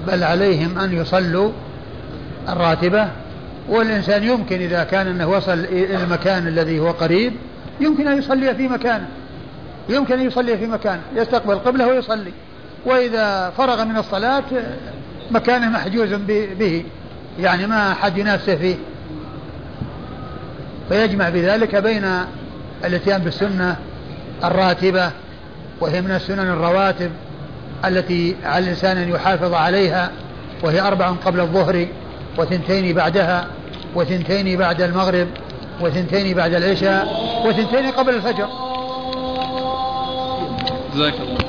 بل عليهم أن يصلوا الراتبة والإنسان يمكن إذا كان أنه وصل إلى المكان الذي هو قريب يمكن أن يصلي في مكانه يمكن أن يصلي في مكانه يستقبل القبلة ويصلي. وإذا فرغ من الصلاة مكانه محجوز به يعني ما أحد ينافسه فيه. فيجمع بذلك بين الاتيان بالسنة الراتبة وهي من السنن الرواتب. التي على الإنسان أن يحافظ عليها وهي أربع قبل الظهر وثنتين بعدها وثنتين بعد المغرب وثنتين بعد العشاء وثنتين قبل الفجر. جزاك الله.